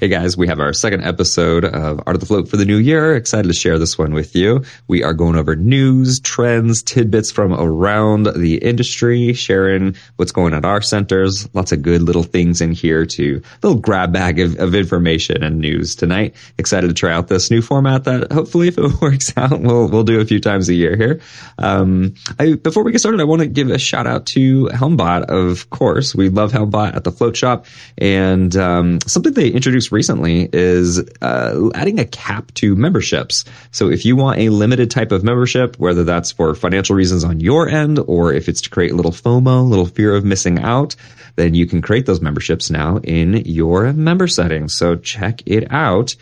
Hey guys, we have our second episode of Art of the Float for the new year. Excited to share this one with you. We are going over news, trends, tidbits from around the industry, sharing what's going on at our centers. Lots of good little things in here to little grab bag of, of information and news tonight. Excited to try out this new format that hopefully if it works out, we'll, we'll do a few times a year here. Um, I, before we get started, I want to give a shout out to Helmbot, of course. We love Helmbot at the Float Shop and, um, something they introduced recently is uh, adding a cap to memberships. So if you want a limited type of membership, whether that's for financial reasons on your end or if it's to create a little FOMO, a little fear of missing out, then you can create those memberships now in your member settings. So check it out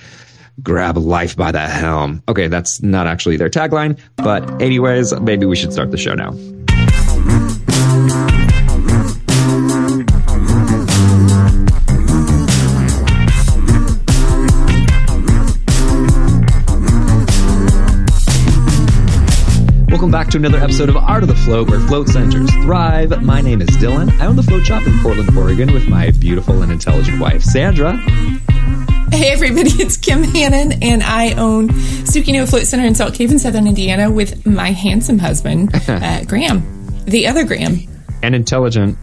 grab life by the helm. Okay, that's not actually their tagline, but anyways, maybe we should start the show now. Welcome back to another episode of Art of the Float, where float centers thrive. My name is Dylan. I own the float shop in Portland, Oregon, with my beautiful and intelligent wife, Sandra. Hey everybody, it's Kim Hannon, and I own Sukino Float Center in Salt Cave in Southern Indiana with my handsome husband, uh, Graham, the other Graham. And intelligent.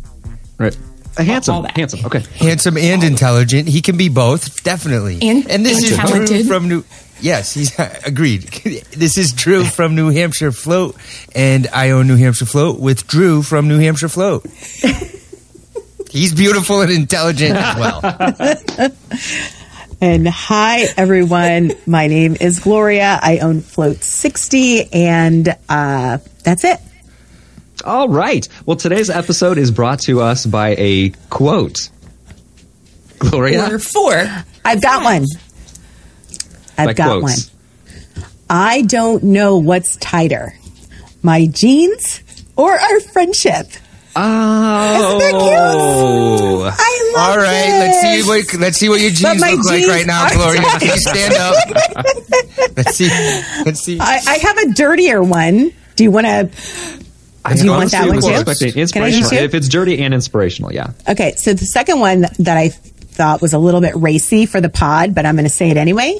Right. Uh, handsome. All that. Handsome. Okay. handsome and intelligent. He can be both, definitely. And- this and is talented. Drew from New. Yes, he's agreed. This is Drew from New Hampshire Float, and I own New Hampshire Float with Drew from New Hampshire Float. he's beautiful and intelligent as well. And hi, everyone. My name is Gloria. I own Float 60, and uh, that's it. All right. Well, today's episode is brought to us by a quote. Gloria? Or four. I've got one. I've By got quotes. one. I don't know what's tighter, my jeans or our friendship. Oh. Isn't that cute? Oh. I love All right, let's see what let's see what your jeans my look like right now, Gloria. tight. Can you stand up? let's see. Let's see. I, I have a dirtier one. Do you want to? I Do you want that honestly one was too? expecting Can I Inspirational. If it's dirty and inspirational, yeah. Okay, so the second one that I thought was a little bit racy for the pod, but I'm going to say it anyway.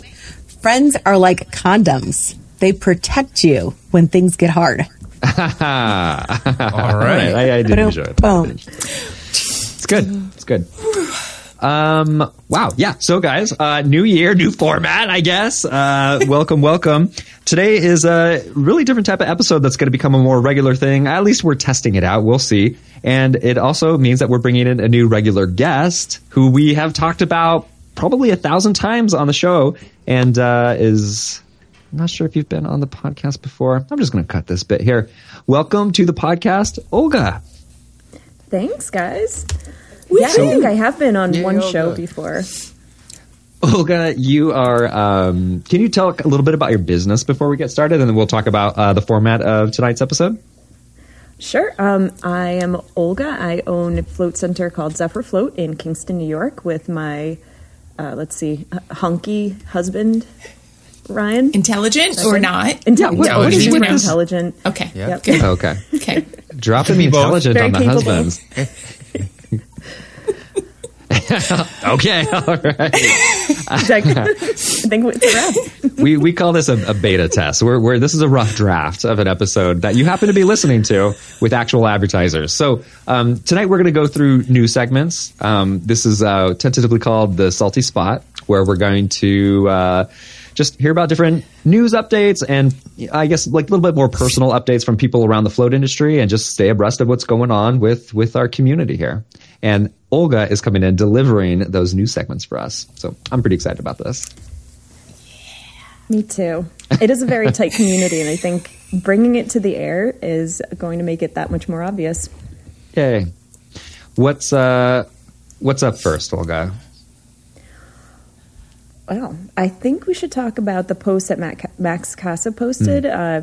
Friends are like condoms. They protect you when things get hard. All right. I, I did enjoy it. Boom. It's good. It's good. Um, wow. Yeah. So guys, uh, new year, new format, I guess. Uh, welcome, welcome. Today is a really different type of episode that's going to become a more regular thing. At least we're testing it out. We'll see. And it also means that we're bringing in a new regular guest who we have talked about probably a thousand times on the show and, uh, is, I'm not sure if you've been on the podcast before. I'm just going to cut this bit here. Welcome to the podcast, Olga. Thanks, guys. Yeah, I think I have been on one show before. Olga, you are. Um, can you tell a little bit about your business before we get started, and then we'll talk about uh, the format of tonight's episode? Sure. Um, I am Olga. I own a float center called Zephyr Float in Kingston, New York, with my, uh, let's see, h- hunky husband, Ryan. Intelligent or not? Intel- what- what is Intelligent. your intelligent? Okay. Yep. Good. Okay, Okay. dropping the be both. intelligent Very on the capable. husbands. okay, all right. I think it's a wrap. We we call this a, a beta test. We're, we're this is a rough draft of an episode that you happen to be listening to with actual advertisers. So um, tonight we're going to go through new segments. Um, this is uh, tentatively called the Salty Spot, where we're going to. Uh, just hear about different news updates and I guess like a little bit more personal updates from people around the float industry and just stay abreast of what's going on with with our community here. And Olga is coming in delivering those new segments for us. So I'm pretty excited about this. Me too. It is a very tight community, and I think bringing it to the air is going to make it that much more obvious. Yay. What's uh what's up first, Olga? Well, I think we should talk about the post that Mac- Max Casa posted. Uh,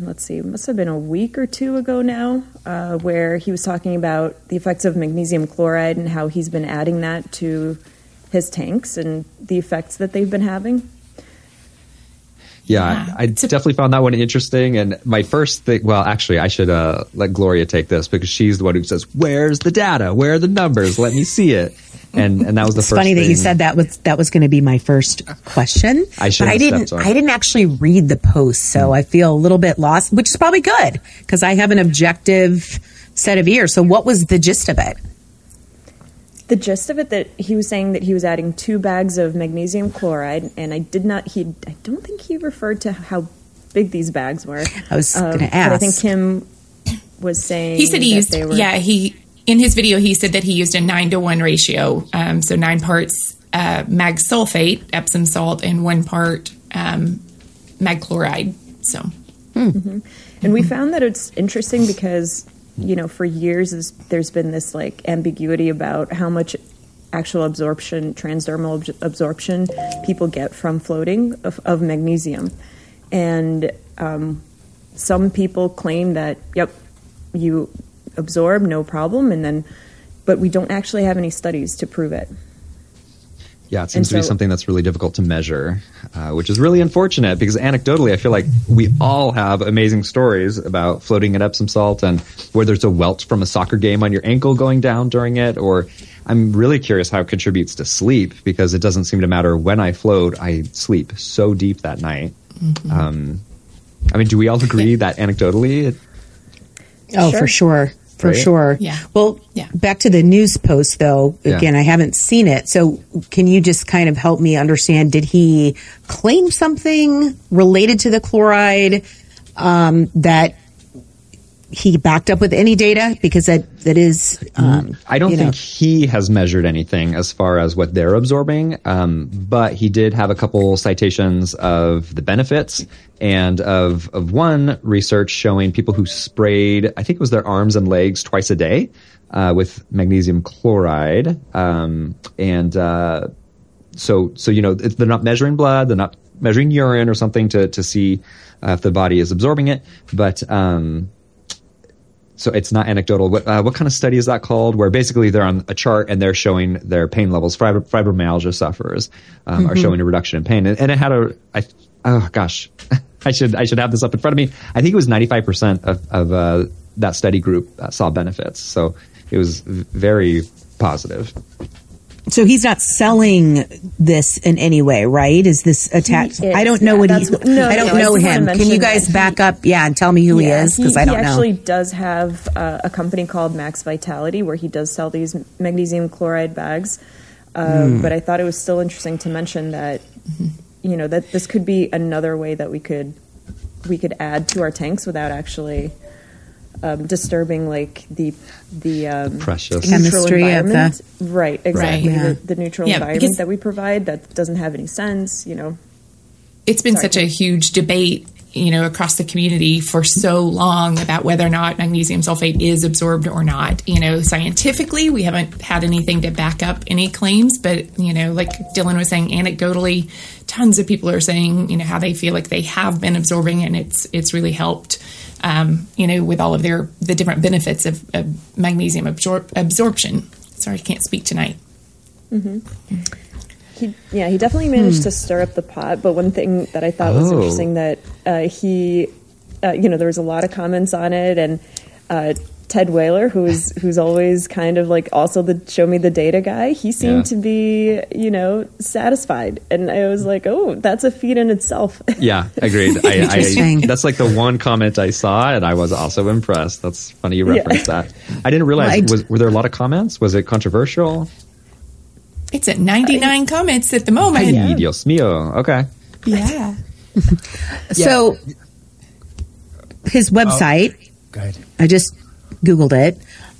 let's see, it must have been a week or two ago now, uh, where he was talking about the effects of magnesium chloride and how he's been adding that to his tanks and the effects that they've been having. Yeah, Yeah. I definitely found that one interesting. And my first thing, well, actually, I should uh, let Gloria take this because she's the one who says, "Where's the data? Where are the numbers? Let me see it." And and that was the It's first. funny that you said that was that was going to be my first question. I should but I didn't. on. I didn't actually read the post, so Hmm. I feel a little bit lost, which is probably good because I have an objective set of ears. So, what was the gist of it? The gist of it that he was saying that he was adding two bags of magnesium chloride, and I did not. He, I don't think he referred to how big these bags were. I was Um, gonna But I think. Kim was saying He said he used, they were, yeah, he, in his video, he said that he used a nine to one ratio. Um, so nine parts uh, mag sulfate, Epsom salt, and one part um, mag chloride. So, And we found that it's interesting because, you know, for years there's- been this like ambiguity about how much actual absorption, transdermal abs- absorption, people get from floating of, of magnesium. And um, some people claim that, yep, you absorb, no problem. And then, but we don't actually have any studies to prove it. Yeah, it seems And to be something that's really difficult to measure, uh, which is really unfortunate because anecdotally, I feel like we all have amazing stories about floating in Epsom salt and where there's a welt from a soccer game on your ankle going down during it. Or I'm really curious how it contributes to sleep because it doesn't seem to matter when I float, I sleep so deep that night. Um, I mean, do we all agree that anecdotally it Oh, Sure. for sure. For Right? sure. Yeah. Well, Yeah. back to the news post though. Yeah. Again, I haven't seen it. So can you just kind of help me understand? Did he claim something related to the chloride um, that he backed up with any data? Because that, that is, um, I don't you know, think he has measured anything as far as what they're absorbing, um, but he did have a couple citations of the benefits and of of one research showing people who sprayed, I think it was their arms and legs twice a day uh, with magnesium chloride, um, and uh, so so you know they're not measuring blood, they're not measuring urine or something to to see uh, if the body is absorbing it, but um, so it's not anecdotal. What, uh, what kind of study is that called? Where basically they're on a chart and they're showing their pain levels. Fibro- fibromyalgia sufferers um, are showing a reduction in pain, and, and it had a. I, oh gosh, I should I should have this up in front of me. I think it was ninety five percent of of uh, that study group uh, saw benefits. So it was v- very positive. So he's not selling this in any way, right? Is this attached? He is, I don't know yeah, what he, what- no, I don't no, know wanna him. Can you guys back up? Yeah. And tell me who he is because I don't know. he know. actually does have uh, a company called Max Vitality where he does sell these magnesium chloride bags. Uh, Hmm. But I thought it was still interesting to mention that you know that this could be another way that we could we could add to our tanks without actually um, disturbing like the the um, Precious. neutral Chemistry of the- environment. right, exactly. Right. Yeah. The, the neutral Yeah, environment that we provide that doesn't have any sense. You know, it's been Sorry. such a huge debate you know across the community for so long about whether or not magnesium sulfate is absorbed or not you know scientifically we haven't had anything to back up any claims but you know like dylan was saying anecdotally tons of people are saying you know how they feel like they have been absorbing and it's it's really helped um, you know with all of their the different benefits of, of magnesium absor- absorption sorry i can't speak tonight He, yeah, he definitely managed to stir up the pot. But one thing that I thought was Oh. interesting that uh, he, uh, you know, there was a lot of comments on it, and uh, Ted Whaler, who's who's always kind of like also the show me the data guy, he seemed Yeah. to be, you know, satisfied, and I was like, oh, that's a feat in itself. Yeah, agreed. I, I, Interesting. that's like the one comment I saw, and I was also impressed. That's funny you Yeah. referenced that. I didn't realize. Well, I d- was, were there a lot of comments? Was it controversial? it's at 99 comments at the moment Ay, Dios mío. Okay. yeah So his website, oh, Go ahead. I just Googled it.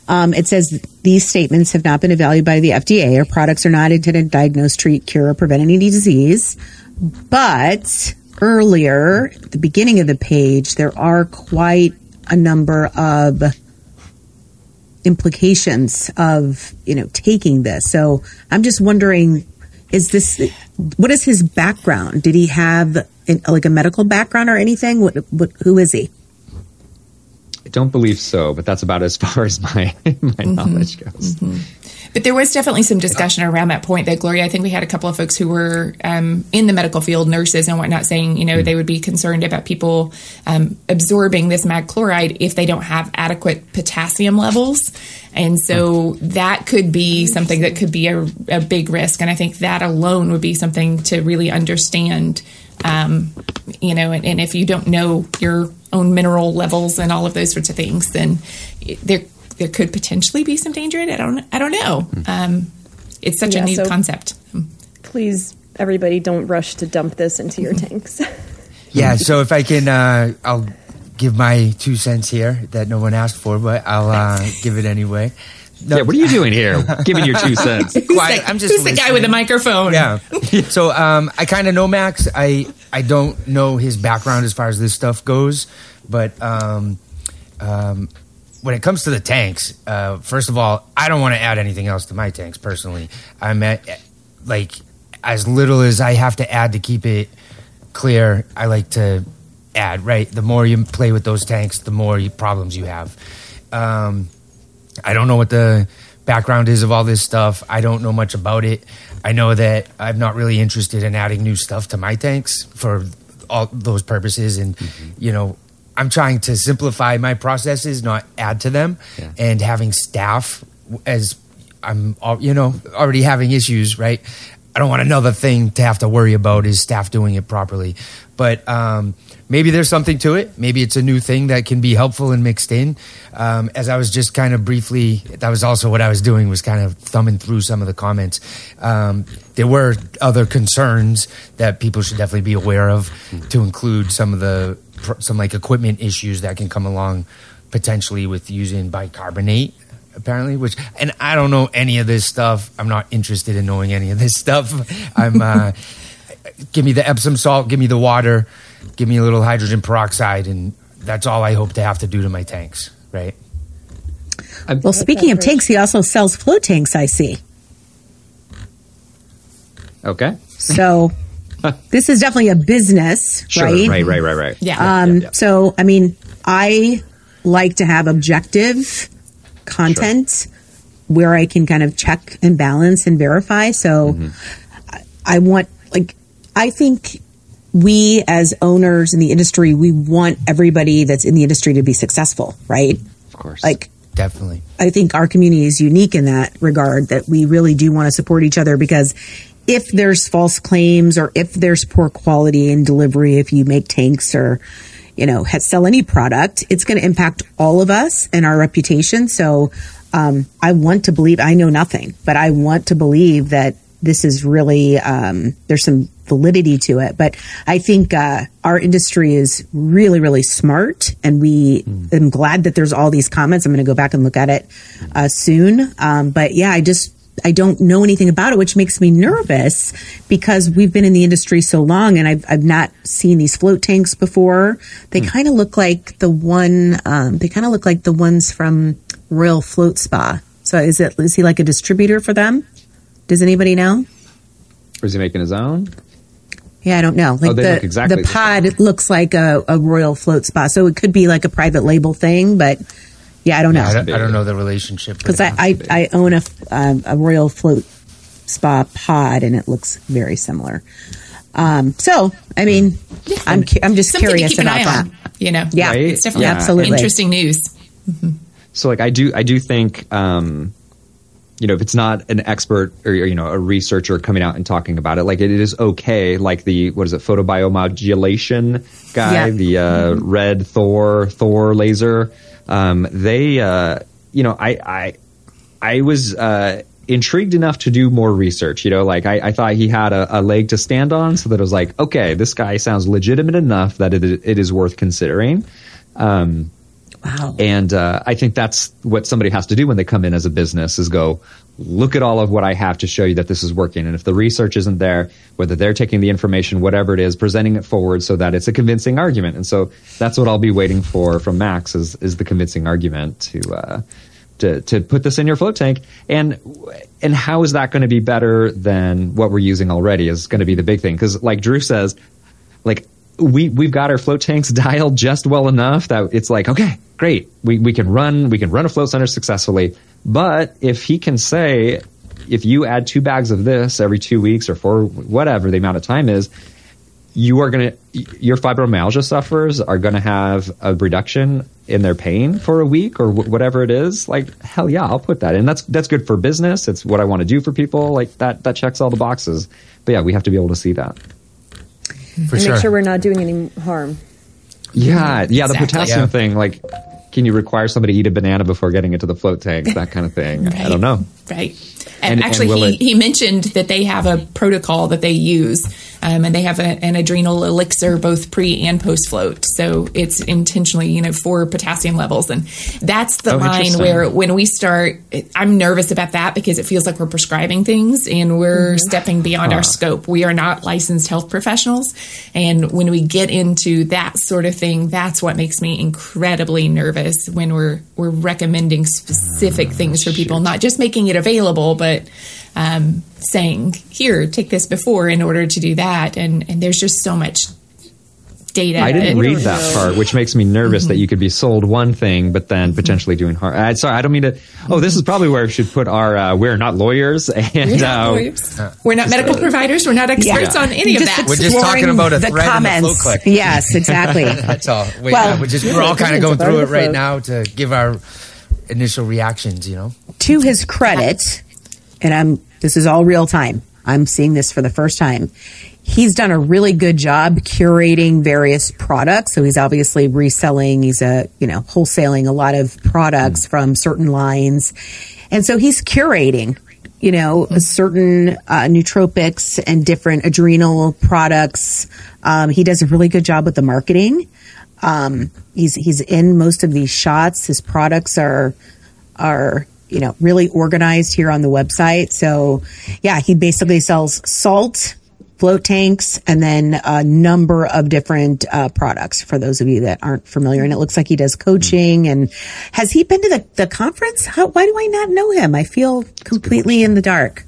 Um, it says these statements have not been evaluated by the FDA. Our products are not intended to diagnose, treat, cure, or prevent any disease. But earlier, at the beginning of the page, there are quite a number of implications of you know taking this. So I'm just wondering, is this what is his background? Did he have an, like a medical background or anything? What, what who is he? Don't believe so, but that's about as far as my my knowledge goes. But there was definitely some discussion around that point that Gloria, I think we had a couple of folks who were um, in the medical field, nurses and whatnot, saying, you know, mm-hmm. they would be concerned about people um, absorbing this mag chloride if they don't have adequate potassium levels. And so that could be something that could be a, a big risk. And I think that alone would be something to really understand. Um, you know, and, and, if you don't know your own mineral levels and all of those sorts of things, then there there could potentially be some danger in it. I don't I don't know. Um, it's such yeah, a new so concept. Please, everybody, don't rush to dump this into your tanks. yeah. So if I can, uh, I'll give my two cents here that no one asked for, but I'll uh, give it anyway. No. Yeah, what are you doing here? Giving your two cents. Quiet. I'm just who's the guy with the microphone? Yeah. so um, I kind of know Max. I I don't know his background as far as this stuff goes, but um, um, when it comes to the tanks, uh, first of all, I don't want to add anything else to my tanks personally. I'm at like as little as I have to add to keep it clear. I like to add right. The more you play with those tanks, the more you, problems you have. Um, I don't know what the background is of all this stuff. I don't know much about it. I know that I'm not really interested in adding new stuff to my tanks for all those purposes. And, mm-hmm. you know, I'm trying to simplify my processes, not add to them. Yeah. And having staff as I'm, you know, already having issues, right? I don't want another thing to have to worry about is staff doing it properly. But um, maybe there's something to it. Maybe it's a new thing that can be helpful and mixed in. Um, as I was just kind of briefly, that was also what I was doing was kind of thumbing through some of the comments. Um, there were other concerns that people should definitely be aware of to include some of the some like equipment issues that can come along potentially with using bicarbonate apparently which and i don't know any of this stuff i'm not interested in knowing any of this stuff i'm uh give me the epsom salt give me the water give me a little hydrogen peroxide and that's all i hope to have to do to my tanks right well speaking of tanks he also sells float tanks i see okay so this is definitely a business, sure, right? Right, right, right, right. Yeah. Um, yeah, yeah. So, I mean, I like to have objective content sure. where I can kind of check and balance and verify. So, mm-hmm. I, I want, like, I think we as owners in the industry, we want everybody that's in the industry to be successful, right? Of course. Like, definitely. I think our community is unique in that regard that we really do want to support each other because if there's false claims or if there's poor quality in delivery, if you make tanks or, you know, sell any product, it's going to impact all of us and our reputation. So, um, I want to believe, I know nothing, but I want to believe that this is really, um, there's some validity to it. But I think, uh, our industry is really, really smart and we, mm. am glad that there's all these comments. I'm going to go back and look at it, uh, soon. Um, but yeah, I just, I don't know anything about it, which makes me nervous because we've been in the industry so long and I've, I've not seen these float tanks before. They mm. kind of look like the one, um, they kind of look like the ones from Royal Float Spa. So is it, is he like a distributor for them? Does anybody know? Or is he making his own? Yeah, I don't know. Like oh, the, exactly the pod it looks like a, a Royal Float Spa. So it could be like a private label thing, but yeah, I don't know. I don't, I don't know the relationship because I, I, I own a um, a Royal Float Spa pod and it looks very similar. Um, so I mean, yeah. I'm I'm just Something curious about that. On, you know, yeah, right? it's definitely yeah. absolutely interesting news. Mm-hmm. So like I do I do think um, you know if it's not an expert or you know a researcher coming out and talking about it like it is okay like the what is it photobiomodulation guy yeah. the uh, mm-hmm. red Thor Thor laser um, they, uh, you know, I, I, I was uh, intrigued enough to do more research. You know, like I, I thought he had a, a, leg to stand on, so that it was like, okay, this guy sounds legitimate enough that it, it is worth considering. Um, wow. And uh, I think that's what somebody has to do when they come in as a business is go, look at all of what I have to show you that this is working. And if the research isn't there, whether they're taking the information, whatever it is, presenting it forward so that it's a convincing argument. And so that's what I'll be waiting for from Max is, is the convincing argument to, uh, to, to put this in your float tank. And, and how is that going to be better than what we're using already is going to be the big thing. Cause like Drew says, like we, we've got our float tanks dialed just well enough that it's like, okay, great. We, we can run, we can run a flow center successfully But if he can say, if you add two bags of this every two weeks or for whatever the amount of time is, you are going to, your fibromyalgia sufferers are going to have a reduction in their pain for a week or wh- whatever it is. Like, hell yeah, I'll put that in. That's, that's good for business. It's what I want to do for people. Like that, that checks all the boxes. But yeah, we have to be able to see that. For and sure. make sure we're not doing any harm. Yeah, yeah, the Exactly. potassium Yeah. thing, like, can you require somebody to eat a banana before getting into the float tank? That kind of thing. I don't know. Right. And- And, and actually, will he, it- he mentioned that they have a protocol that they use, um, and they have a, an adrenal elixir both pre and post float. So it's intentionally, you know, for potassium levels, and that's the Oh, line where when we start, I'm nervous about that because it feels like we're prescribing things and we're stepping beyond our scope. We are not licensed health professionals, and when we get into that sort of thing, that's what makes me incredibly nervous when we're we're recommending specific things for people, not just making it available, but um, saying, "Here, take this before," in order to do that. And and there's just so much data. I didn't read that know. part, which makes me nervous Mm-hmm. that you could be sold one thing, but then potentially doing harm. Uh, sorry, I don't mean to. Oh, this is probably where we should put our. Uh, we're not lawyers, and We're not, uh, lawyers. We're not medical providers. We're not experts Yeah. on any of Just that. We're just talking exploring about a the thread in the comments. flow. Yes, exactly. That's all. Wait, Well- yeah, we're just we're all kind of going through it right now to give our initial reactions. You know, to his credit, and I'm this is all real time. I'm seeing this for the first time. He's done a really good job curating various products. So he's obviously reselling. He's a you know wholesaling a lot of products from certain lines, and so he's curating. You know, certain uh, nootropics and different adrenal products. Um, he does a really good job with the marketing. Um, he's he's in most of these shots. His products are are you know really organized here on the website. So yeah, he basically sells salt, float tanks, and then a number of different uh, products. For those of you that aren't familiar, and it looks like he does coaching. And has he been to the the conference? How, why do I not know him? I feel completely in the dark.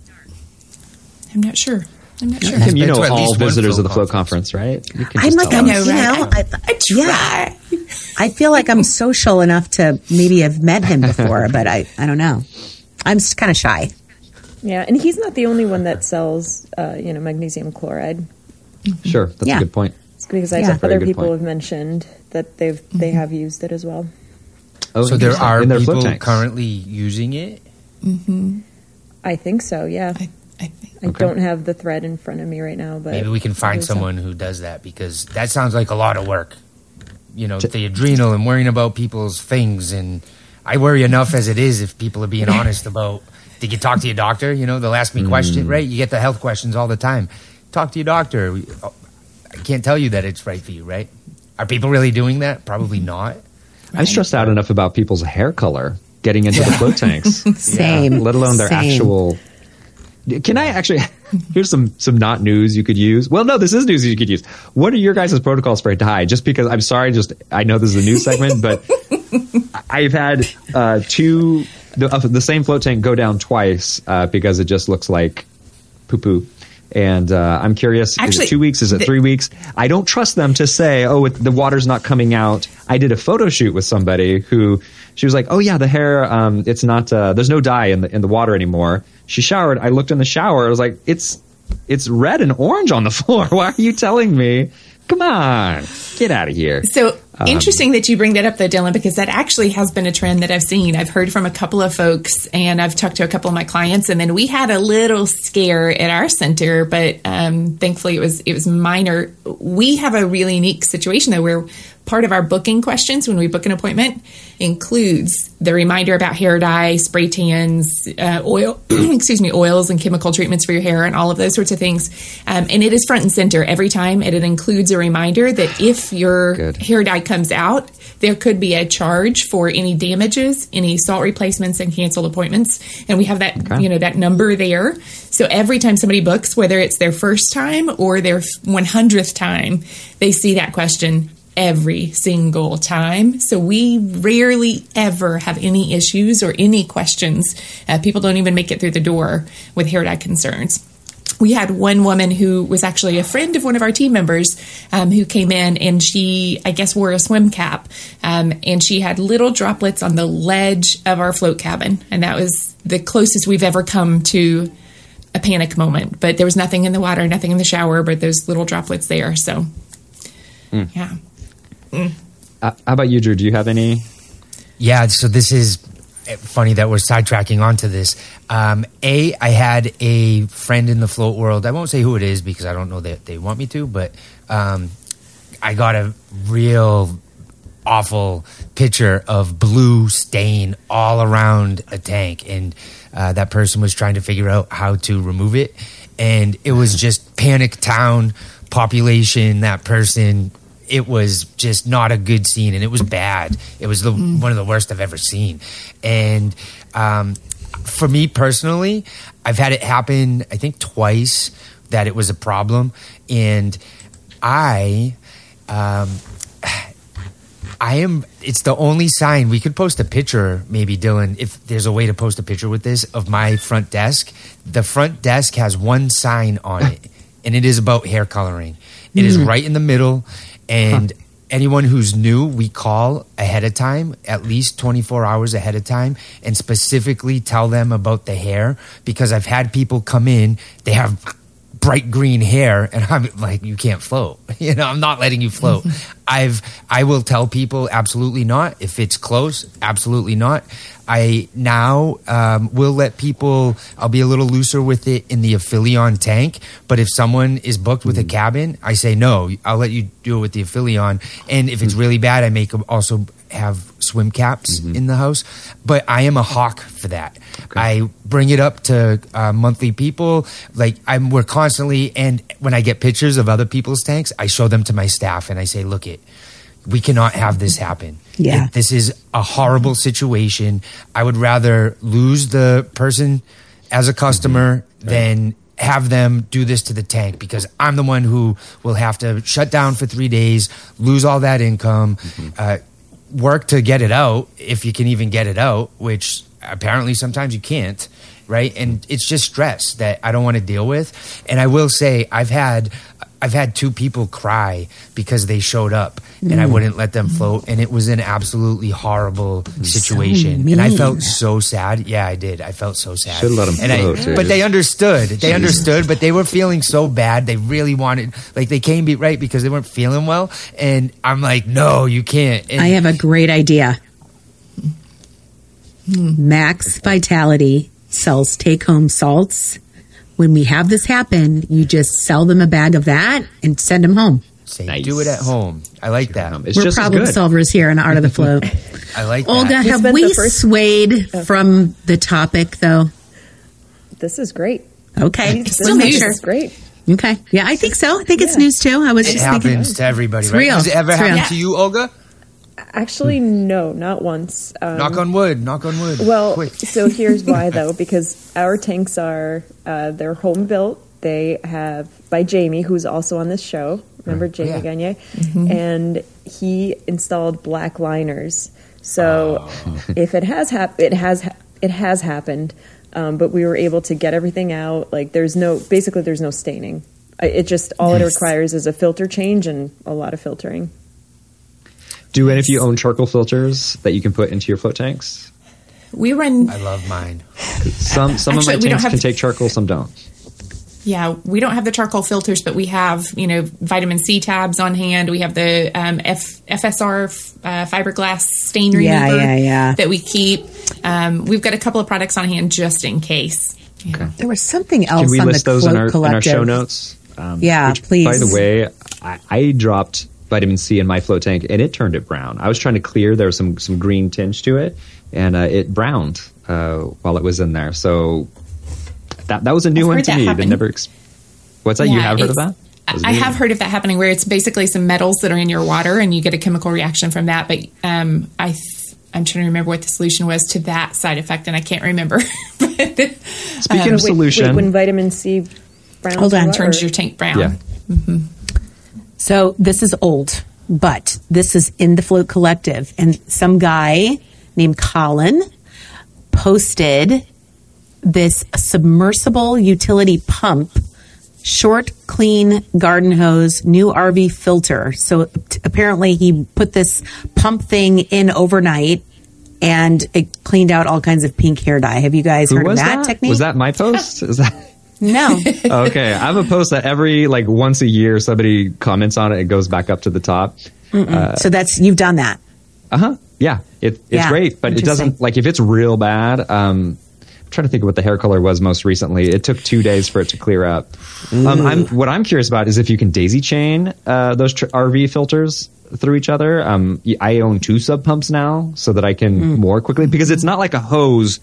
I'm not sure. I'm not sure. Kim, you know all visitors flow of the Float conference. Conference, right? You can I'm like, I'm, us. know, you right? know, I- I, I yeah. I feel like I'm social enough to maybe have met him before, but I, I don't know. I'm kind of shy. Yeah, and he's not the only one that sells, uh, you know, magnesium chloride. Sure, that's Yeah. a good point. It's because I Yeah. Other people point. have mentioned that they've they have used it as well. Oh, so there are in their people currently using it. Hmm. I think so. Yeah, I, I think. I Okay. don't have the thread in front of me right now, but Maybe we can find believe so. someone who does that because that sounds like a lot of work. You know, the adrenal and worrying about people's things, and I worry enough as it is. If people are being honest about, did you talk to your doctor? You know, they'll ask me questions, mm. right? You get the health questions all the time. Talk to your doctor. Oh, I can't tell you that it's right for you, right? Are people really doing that? Probably mm-hmm. not. I'm stressed out enough about people's hair color getting into the float tanks. Same. let alone their Same. actual. Can I actually? Here's some some not news you could use. Well, no, this is news you could use. What are your guys' protocols for a dye? Just because I'm sorry, just I know this is a news segment, but I've had uh, two the, uh, the same float tank go down twice uh, because it just looks like poo poo. And uh, I'm curious, is Actually, it two weeks? Is it three weeks? I don't trust them to say, oh, it, the water's not coming out. I did a photo shoot with somebody who she was like, oh yeah, the hair, um, it's not, uh, there's no dye in the in the water anymore. She showered. I looked in the shower. I was like, it's it's red and orange on the floor. Why are you telling me? Come on, get out of here. So interesting that you bring that up, though, Dylan, because that actually has been a trend that I've seen. I've heard from a couple of folks, and I've talked to a couple of my clients, and then we had a little scare at our center, but um, thankfully it was it was minor. We have a really unique situation though, where part of our booking questions when we book an appointment includes the reminder about hair dye, spray tans, uh, oil, excuse me, oils and chemical treatments for your hair, and all of those sorts of things. Um, and it is front and center every time, and it includes a reminder that if your Good. hair dye comes out, there could be a charge for any damages, any salt replacements, and canceled appointments. And we have that, Okay. you know, that number there. So every time somebody books, whether it's their first time or their 100th time, they see that question every single time. So we rarely ever have any issues or any questions. Uh, people don't even make it through the door with hair dye concerns. We had one woman who was actually a friend of one of our team members um, who came in and she, I guess, wore a swim cap. Um, and she had little droplets on the ledge of our float cabin. And that was the closest we've ever come to a panic moment. But there was nothing in the water, nothing in the shower, but those little droplets there. So, yeah. Uh, how about you, Drew? Do you have any? Yeah, so this is funny that we're sidetracking onto this. Um, a, I had a friend in the float world. I won't say who it is because I don't know that they want me to, but um, I got a real awful picture of blue stain all around a tank, and uh, that person was trying to figure out how to remove it, and it was just panic town population. That person it was just not a good scene and it was bad. It was the, one of the worst I've ever seen. And um, for me personally, I've had it happen, I think, twice that it was a problem. And I. Um, I am. It's the only sign we could post a picture, maybe Dylan, if there's a way to post a picture with this of my front desk. The front desk has one sign on it, and it is about hair coloring. It is right in the middle, and anyone who's new, we call ahead of time, at least 24 hours ahead of time, and specifically tell them about the hair because I've had people come in, they have bright green hair and I'm like you can't float. You know, I'm not letting you float. I've I will tell people absolutely not if it's close, absolutely not. I now um, will let people. I'll be a little looser with it in the Aphelion tank. But if someone is booked with a cabin, I say no. I'll let you do it with the Aphelion. And if it's really bad, I make 'em also have swim caps in the house. But I am a hawk for that. I bring it up to uh, monthly people. Like I'm, we're constantly. And when I get pictures of other people's tanks, I show them to my staff and I say, "Look, it." We cannot have this happen. Yeah. It- this is a horrible situation. I would rather lose the person as a customer than have them do this to the tank because I'm the one who will have to shut down for three days, lose all that income, uh, work to get it out if you can even get it out, which apparently sometimes you can't. Right, and it's just stress that I don't want to deal with. And I will say, I've had, I've had two people cry because they showed up and I mm. wouldn't let them float, and it was an absolutely horrible situation. and I felt so sad. Yeah, I did. I felt so sad. Should've let 'em And I- float, dude. But they understood. They understood, but they were feeling so bad. They really wanted, like, they came be right because they weren't feeling well. And I'm like, no, you can't. And I have a great idea. Hmm. Max Vitality sells take home salts. When we have this happen, you just sell them a bag of that and send them home. Say, Nice. do it at home. I like that. It's We're just problem good. solvers here in Art of the Float. I like Olga, that. have we first- swayed from the topic though? This is great. Okay. This still is news. great. Okay. Yeah, I think so. I think it's news too. I was It just thinking. happens to everybody, It's right? real. Has it ever It's happened real. to you, Olga? Actually, no, not once. Um, knock on wood. Knock on wood. Well, Quick. so here's why though, because our tanks are uh, they're home built. They have by Jamie, who's also on this show. Remember Jamie Yeah. Gagne, and he installed black liners. So if it has hap- it has ha- it has happened, um, but we were able to get everything out. Like there's no basically there's no staining. It just all it requires is a filter change and a lot of filtering. Do any of you own charcoal filters that you can put into your float tanks? We run I love mine. Some some Actually, of we my tanks have- can take charcoal, some don't. Yeah, we don't have the charcoal filters, but we have, you know, vitamin C tabs on hand. We have the um, F- FSR uh, fiberglass stain remover yeah, yeah. yeah. that we keep. Um, we've got a couple of products on hand just in case. Okay. There was something else. Can else we on list the those Float in our, in our show notes? Um, Yeah, which, please. By the way, I, I dropped vitamin C in my float tank and it turned it brown. I was trying to clear. There was some some green tinge to it, and uh, it browned uh, while it was in there. So that that was a new I've one to me. That happen. never. Ex- What's that? you have heard of that? it's- Was it I new? have heard of that happening where it's basically some metals that are in your water and you get a chemical reaction from that. But um, I th- I'm trying to remember what the solution was to that side effect, and I can't remember. But, Speaking um, of solution, Wait, when vitamin C brown Hold on, turns water- your tank brown. yeah. So this is old, but this is in the Float Collective, and some guy named Colin posted this submersible utility pump short, clean garden hose, new RV filter. So t- apparently he put this pump thing in overnight and it cleaned out all kinds of pink hair dye. Have you guys Who heard of that, that? technique? Was that my post? Is that no. okay? I have a post that every like once a year somebody comments on it. It goes back up to the top. so that's you've done that. Uh huh. Yeah, it, it's Yeah, great, but it doesn't like if it's real bad. Um, trying to think of what the hair color was most recently. It took two days for it to clear up. Um, I'm what I'm curious about is if you can daisy chain uh, those tr- RV filters through each other. Um, y- I own two sub pumps now, so that I can Mm. more quickly because it's not like a hose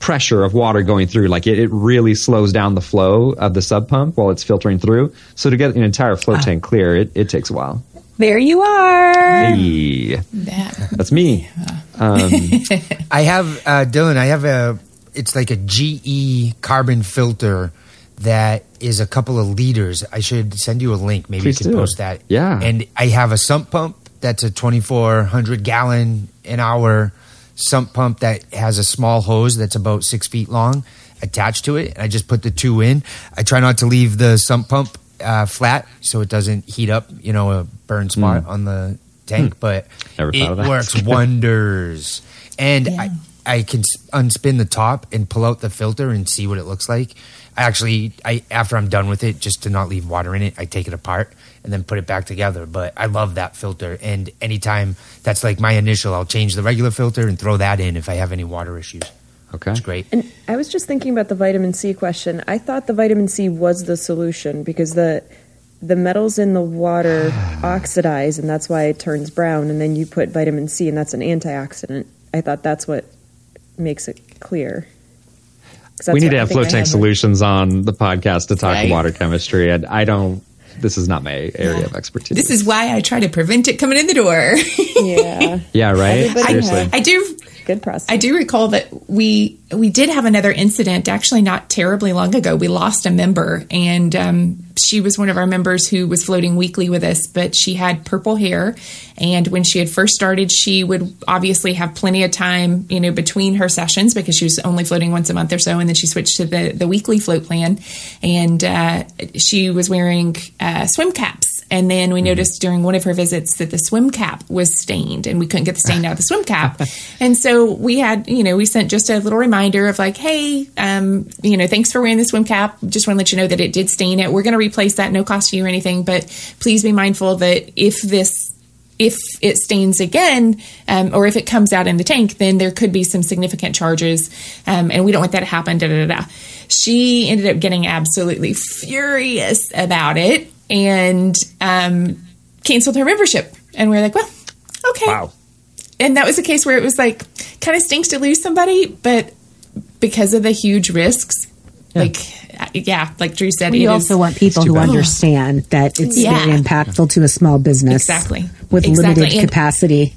pressure of water going through. Like it, it really slows down the flow of the sub pump while it's filtering through. So to get an entire float Ah. tank clear, it, it takes a while. There you are. Hey, that's me. I have uh, Dylan. I have a. It's like a GE carbon filter that is a couple of liters. I should send you a link. Maybe Please you can do. post that. Yeah. And I have a sump pump that's a 2,400 gallon an hour sump pump that has a small hose that's about six feet long attached to it. And I just put the two in. I try not to leave the sump pump uh, flat so it doesn't heat up. You know, a burn spot on the tank, but Hmm. Never thought of it that. works wonders. And I, I can unspin the top and pull out the filter and see what it looks like. I actually, I after I'm done with it, just to not leave water in it, I take it apart and then put it back together. But I love that filter, and anytime that's like my initial, I'll change the regular filter and throw that in if I have any water issues. Okay. It's great. And I was just thinking about the vitamin C question. I thought the vitamin C was the solution because the the metals in the water oxidize and that's why it turns brown and then you put vitamin C and that's an antioxidant. I thought that's what makes it clear. we need to have think I float tank had. solutions on the podcast to talk Right. water chemistry, and I don't. This is not my area of expertise. This is why I try to prevent it coming in the door. Yeah. yeah, right. Everybody Seriously, has- I do Good process. I do recall that we we did have another incident actually not terribly long ago. We lost a member, and um, she was one of our members who was floating weekly with us, but she had purple hair. And when she had first started, she would obviously have plenty of time, you know, between her sessions because she was only floating once a month or so. And then she switched to the the weekly float plan, and uh, she was wearing a swim caps. And then we noticed during one of her visits that the swim cap was stained and we couldn't get the stain out of the swim cap. and so we had, you know, we sent just a little reminder of like, hey, um, you know, thanks for wearing the swim cap. Just want to let you know that it did stain it. We're going to replace that, no cost to you or anything, but please be mindful that if this if it stains again um, or if it comes out in the tank, then there could be some significant charges, um, and we don't want that to happen. Da, da, da. She ended up getting absolutely furious about it and um, canceled her membership. And we are like, well, okay. Wow. And that was a case where it was like, kind of stinks to lose somebody, but because of the huge risks, like, uh, yeah, like Drew said, We also is- want people too who bad. understand that it's Yeah. very impactful to a small business. Exactly. With Exactly. limited And- capacity.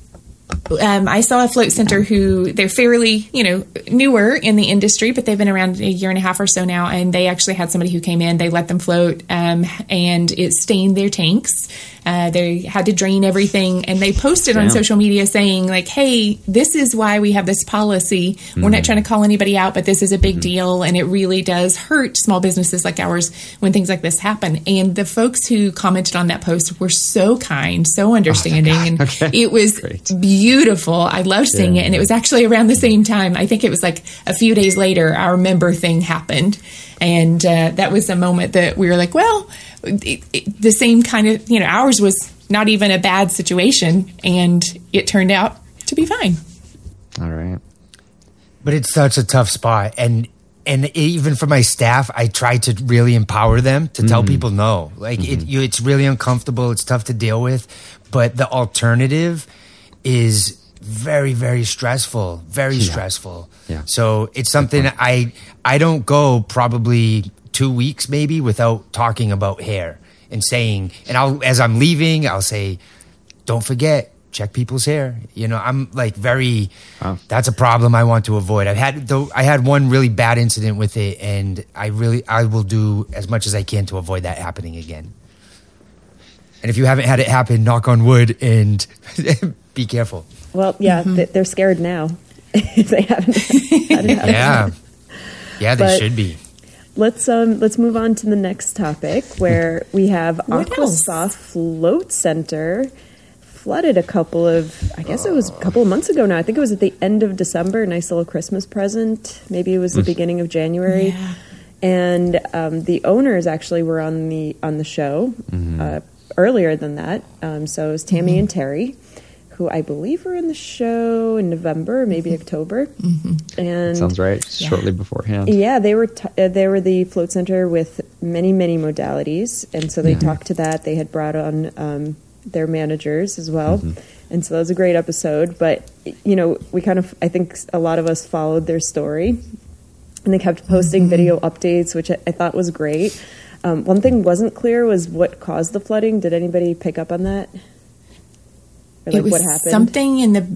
Um, I saw a float center who they're fairly, you know, newer in the industry, but they've been around a year and a half or so now. And they actually had somebody who came in, they let them float, um, and it stained their tanks. Uh, they had to drain everything, and they posted on social media saying, like, "Hey, this is why we have this policy. We're not trying to call anybody out, but this is a big deal, and it really does hurt small businesses like ours when things like this happen." And the folks who commented on that post were so kind, so understanding, and it was Great. beautiful. I loved seeing it, and it was actually around the same time. I think it was like a few days later, our member thing happened, and uh, that was a moment that we were like, well, it, it, the same kind of you know, ours was not even a bad situation, and it turned out to be fine. All right. But it's such a tough spot, and and even for my staff, I try to really empower them to tell people no. Like it, you, it's really uncomfortable. It's tough to deal with, but the alternative is very very stressful. Very stressful. Yeah. So it's something I I don't go probably two weeks maybe without talking about hair and saying, and I'll as I'm leaving, I'll say, don't forget check people's hair you know i'm like very Wow. that's a problem i want to avoid i've had though i had one really bad incident with it and i really i will do as much as i can to avoid that happening again and if you haven't had it happen knock on wood and be careful well, yeah, th- they're scared now if they haven't. had it happen. yeah yeah they But- should be let's um, let's move on to the next topic where we have What Aquaspa Float Center flooded a couple of I guess it was a couple of months ago now. I think it was at the end of December. Nice little Christmas present. Maybe it was the beginning of January. Yeah. And um, the owners actually were on the on the show uh, earlier than that. Um, so it was Tammy and Terry, who I believe were in the show in November, maybe October. And Sounds right. Yeah. Shortly beforehand. yeah, they were t- uh, they were the float center with many many modalities, and so they Yeah. talked to that. They had brought on um, their managers as well, and so that was a great episode. But you know, we kind of I think a lot of us followed their story, and they kept posting video updates, which I, I thought was great. Um, one thing wasn't clear was what caused the flooding. Did anybody pick up on that? Or, like it was what happened? something in the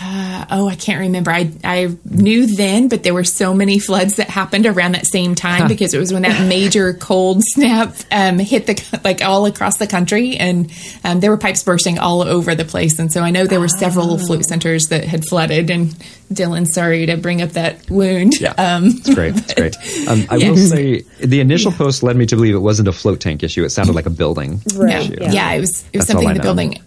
uh, oh i can't remember I, I knew then but there were so many floods that happened around that same time because it was when that major cold snap um, hit the like all across the country and um, there were pipes bursting all over the place and so i know there were several float centers that had flooded and dylan sorry to bring up that wound Yeah, um, it's great. It's great. Um, I will say the initial post led me to believe it wasn't a float tank issue. It sounded like a building Right. issue. No, yeah. it was it was That's something in the know. building,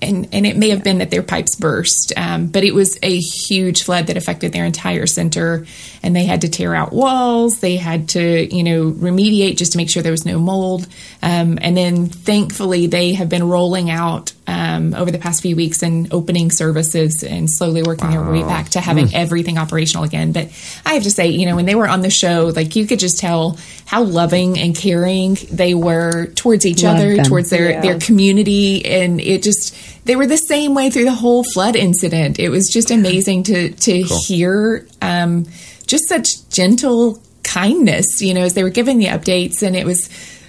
and and it may have been that their pipes burst, um, but it was a huge flood that affected their entire center, and they had to tear out walls. They had to you know remediate just to make sure there was no mold, um, and then thankfully they have been rolling out. Um, over the past few weeks and opening services and slowly working their way back to having everything operational again. But I have to say, you know, when they were on the show, like you could just tell how loving and caring they were towards each Love other, them. towards their Yeah. their community and it just they were the same way through the whole flood incident. It was just amazing to to hear um just such gentle kindness you know as they were giving the updates. And it was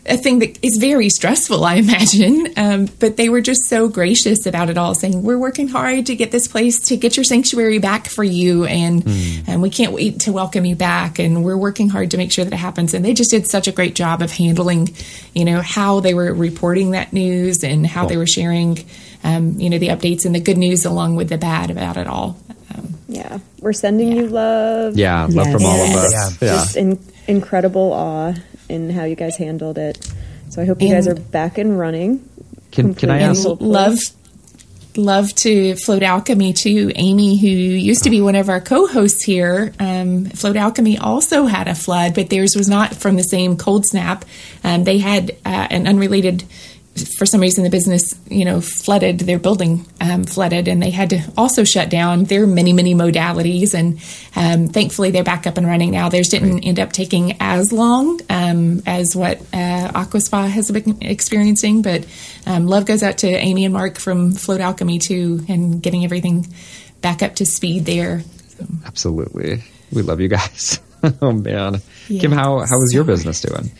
a thing that is very stressful i imagine. Um, but they were just so gracious about it all saying we're working hard to get this place to get your sanctuary back for you. And and we can't wait to welcome you back. And we're working hard to make sure that it happens. And they just did such a great job of handling you know how they were reporting that news and how they were sharing um, you know the updates and the good news along with the bad about it all um, Yeah, we're sending you love. Yeah, love Yes. from all of And us. Yeah. just in, incredible awe in how you guys handled it. So I hope you And- guys are back and running. Can can I completely. ask? hopefully. love love to float alchemy too amy who used to be one of our co-hosts here um, float alchemy also had a flood but theirs was not from the same cold snap um, they had uh, an unrelated for some reason the business you know flooded their building um, flooded and they had to also shut down. Their many many modalities and um, thankfully they're back up and running now. Theirs didn't end up taking as long um, as what uh, aquaspa has been experiencing but um, love goes out to amy and mark from float alchemy too and getting everything back up to speed there. Absolutely, we love you guys. oh man, Kim, how how is your business doing?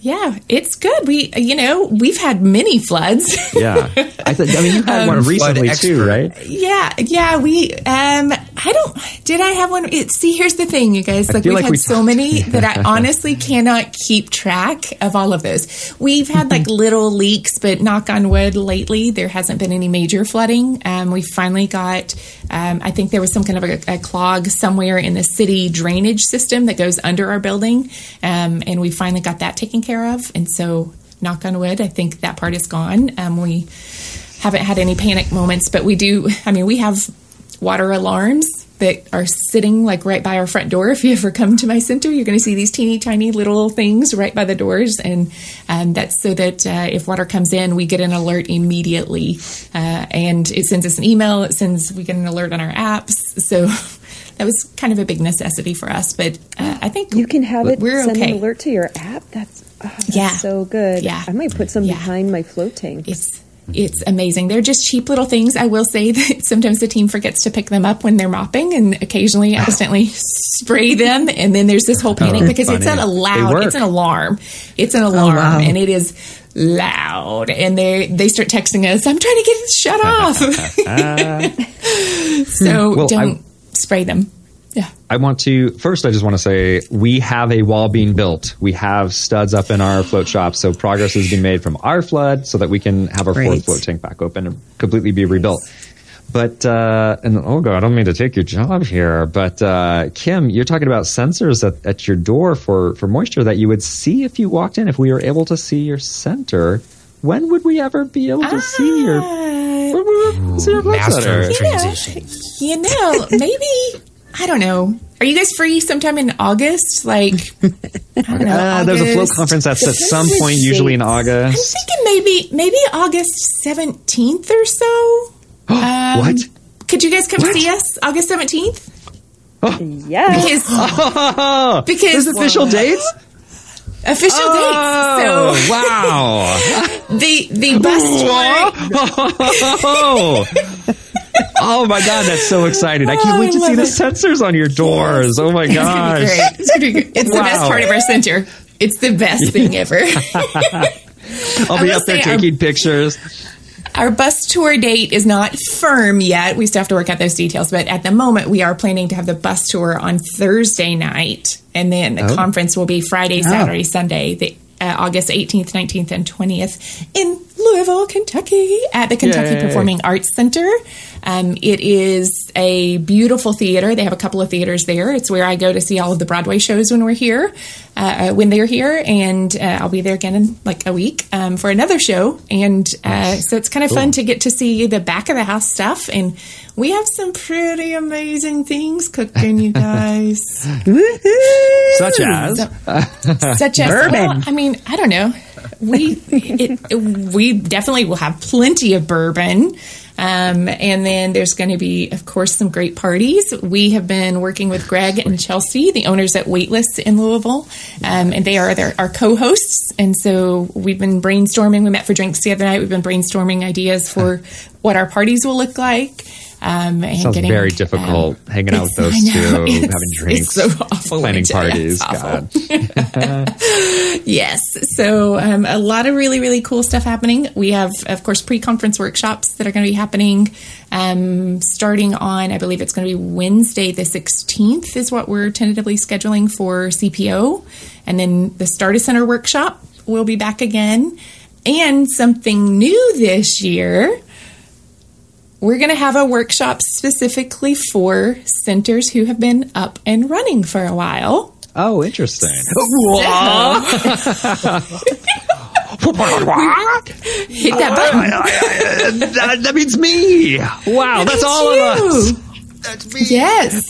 Yeah it's good we you know we've had many floods Yeah, I, th- I mean you had one recently too, right? Yeah, yeah, we um I don't did I have one it, see here's the thing you guys like we've like had we so talked- many that I honestly cannot keep track of all of those. We've had like little leaks but knock on wood lately there hasn't been any major flooding. Um we finally got um I think there was some kind of a, a clog somewhere in the city drainage system that goes under our building. Um and we finally got that taken care of and so knock on wood I think that part is gone. Um we haven't had any panic moments, but we do. I mean, we have water alarms that are sitting like right by our front door. If you ever come to my center, you're going to see these teeny tiny little things right by the doors, and um, that's so that uh, if water comes in, we get an alert immediately, uh, and it sends us an email. It sends we get an alert on our apps. So that was kind of a big necessity for us, but uh, I think You can have it We're send okay. an alert to your app. That's, oh, that's Yeah. so good. Yeah. I might put some Yeah. behind my float tank. It's it's amazing. They're just cheap little things. I will say that sometimes the team forgets to pick them up when they're mopping, and occasionally accidentally spray them. And then there's this whole panic Oh, because it's funny. an They loud, it's an alarm, it's an alarm, wow. and it is loud. And they they start texting us, "I'm trying to get it shut off." so Well, don't spray them. Yeah. I want to first. I just want to say we have a wall being built. We have studs up in our float shop, so progress has been made from our flood, so that we can have our fourth float tank back open and completely be rebuilt. But uh, and oh god, I don't mean to take your job here, but uh, Kim, you're talking about sensors at, at your door for for moisture that you would see if you walked in. If we were able to see your center, when would we ever be able to see your? Uh, when would we ever see your blood Master center? of transitions. you know, maybe I don't know. Are you guys free sometime in August? Like, I don't know. Uh, there's a float conference that's at some which point, usually in August. I'm thinking maybe maybe August seventeenth or so. Um, what? Could you guys come see us August seventeenth? Yeah. Because Oh, because there's official dates. Official Oh, dates. wow! The the bus tour. Oh my god, that's so exciting! I can't Oh, wait to I see the sensors on your doors. Oh my It's gonna be great. It's, gonna be great. It's the best part of our center. It's the best thing ever. I'll be up there taking pictures. Our bus tour date is not firm yet. We still have to work out those details, but at the moment, we are planning to have the bus tour on Thursday night, and then the Oh. conference will be Friday, Saturday, Sunday, the uh, August 18th, 19th, and 20th in Louisville, Kentucky, at the Kentucky Yay. Performing Arts Center. Um, it is a beautiful theater. They have a couple of theaters there. It's where I go to see all of the Broadway shows when we're here, uh, when they're here, and uh, I'll be there again in like a week um, for another show. And uh, so it's kind of fun to get to see the back of the house stuff. And we have some pretty amazing things cooking, you guys. Such as Such as Bourbon. well, I mean, I don't know. We it, we definitely will have plenty of bourbon. Um, and then there's going to be, of course, some great parties. We have been working with Greg and Chelsea, the owners at Waitlist in Louisville, um, and they are their, our co-hosts. And so we've been brainstorming. We met for drinks the other night. We've been brainstorming ideas for what our parties will look like. Um, and sounds getting, very difficult um, hanging out with those two, having drinks, it's so awful, planning ya. parties. God. Yes. So um, a lot of really, really cool stuff happening. We have, of course, pre-conference workshops that are going to be happening um, starting on, I believe it's going to be Wednesday the 16th is what we're tentatively scheduling for CPO. And then the Startup Center workshop will be back again. And something new this year, we're going to have a workshop specifically for centers who have been up and running for a while. Oh, interesting. Hit that button. that, that means me. Wow, that's all of us. That's me. Yes.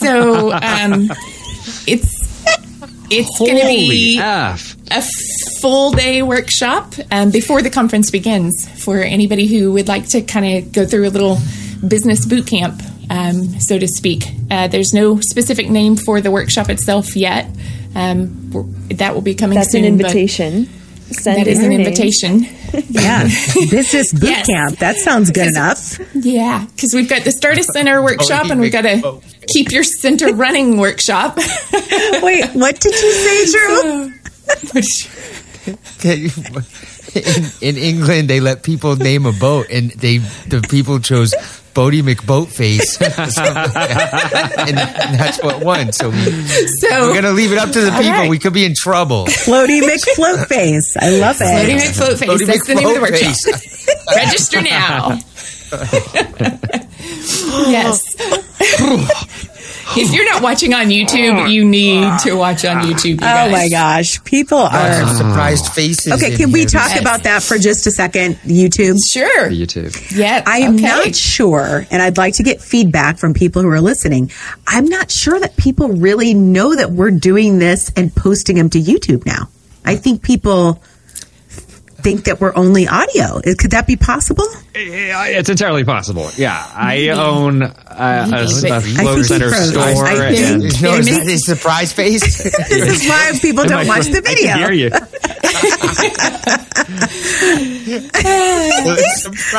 So um, it's it's going to Holy be F. a full day workshop um, before the conference begins for anybody who would like to kind of go through a little business boot camp, um, so to speak. Uh, there's no specific name for the workshop itself yet. Um, that will be coming That's soon. an invitation. Send That in is an your invitation. Yeah. Business boot Yes. camp. That sounds good enough. Yeah, because we've got the Start a Center workshop and we've got a keep your center running workshop. Wait, what did you say, Drew? In, in England, they let people name a boat, and they the people chose Boaty McBoatface, and that's what won. So we, So we're gonna leave it up to the people. right. We could be in trouble. Floaty McFloatface. I love it. McFloat Face. Bodie That's the name of the workshop. Register now. yes. If you're not watching on YouTube, you need to watch on YouTube. You Oh my gosh. People Lots of are. surprised faces. Okay, in can we here. talk Yes. about that for just a second? YouTube. Sure. YouTube. Yeah. I am okay. not sure, and I'd like to get feedback from people who are listening. I'm not sure that people really know that we're doing this and posting them to YouTube now. I think people think that we're only audio. Could that be possible? It's entirely possible. Yeah, I own a float think center store, I think- and No, is Amy? that his surprise face? This is why people don't watch the I can hear video. you.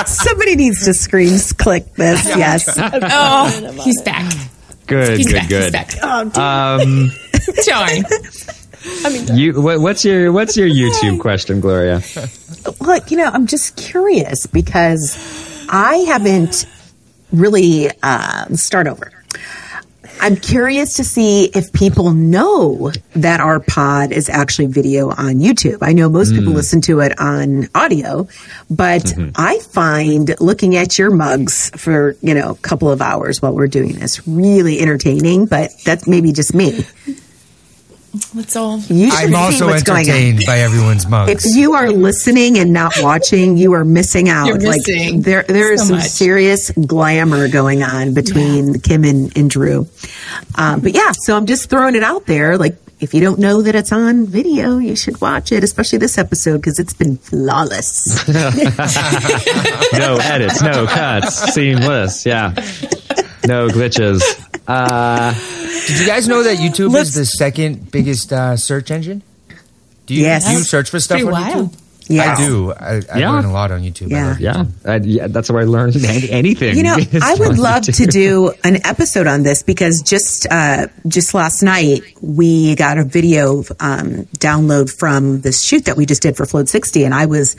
Somebody needs to screen click this. Yes. Oh, he's back. Good, He's good, back. good. He's back. Oh, Um, Darn. you, what, what's your what's your YouTube question, Gloria? Look, you know, I'm just curious because I haven't really uh, start over. I'm curious to see if people know that our pod is actually video on YouTube. I know most people listen to it on audio, but I find looking at your mugs for, you know, a couple of hours while we're doing this really entertaining, but that's maybe just me. Let's all. You should I'm see also what's going entertained by everyone's mugs. If you are listening and not watching, you are missing out. You're like missing there, there is so some much. serious glamour going on between Kim and, and Drew. Um, but yeah, so I'm just throwing it out there. Like, if you don't know that it's on video, you should watch it, especially this episode because it's been flawless. no edits, no cuts, seamless. Yeah, no glitches. Uh, Did you guys know that YouTube Let's- is the second biggest uh, search engine? Do you, Yes. do you search for stuff Pretty on wild. YouTube? Yeah. I do. I, I Yeah. learn a lot on YouTube. I Yeah. love it. yeah, uh, yeah, that's where I learned any- anything. You know, is I would on love to YouTube. do an episode on this because just uh, just last night we got a video um, download from this shoot that we just did for Float 60, and I was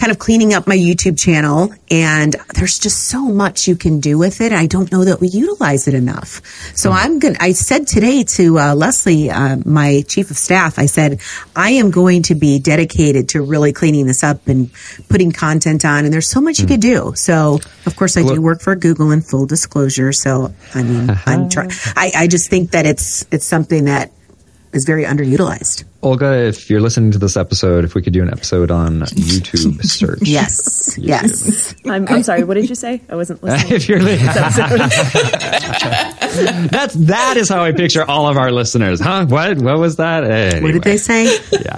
kind of cleaning up my YouTube channel, and there's just so much you can do with it. I don't know that we utilize it enough. So I'm going. to I said today to uh, Leslie, uh, my chief of staff, I said I am going to be dedicated to really cleaning this up and putting content on. And there's so much you could do. So of course I do work for Google in full disclosure. So I mean, I'm trying. I, I just think that it's it's something that is very underutilized. Olga, if you're listening to this episode, if we could do an episode on YouTube search. Yes, yes. I'm, I'm sorry. What did you say? I wasn't listening. if you're listening that's that is how I picture all of our listeners. Huh? What? What was that? What did they say? Yeah.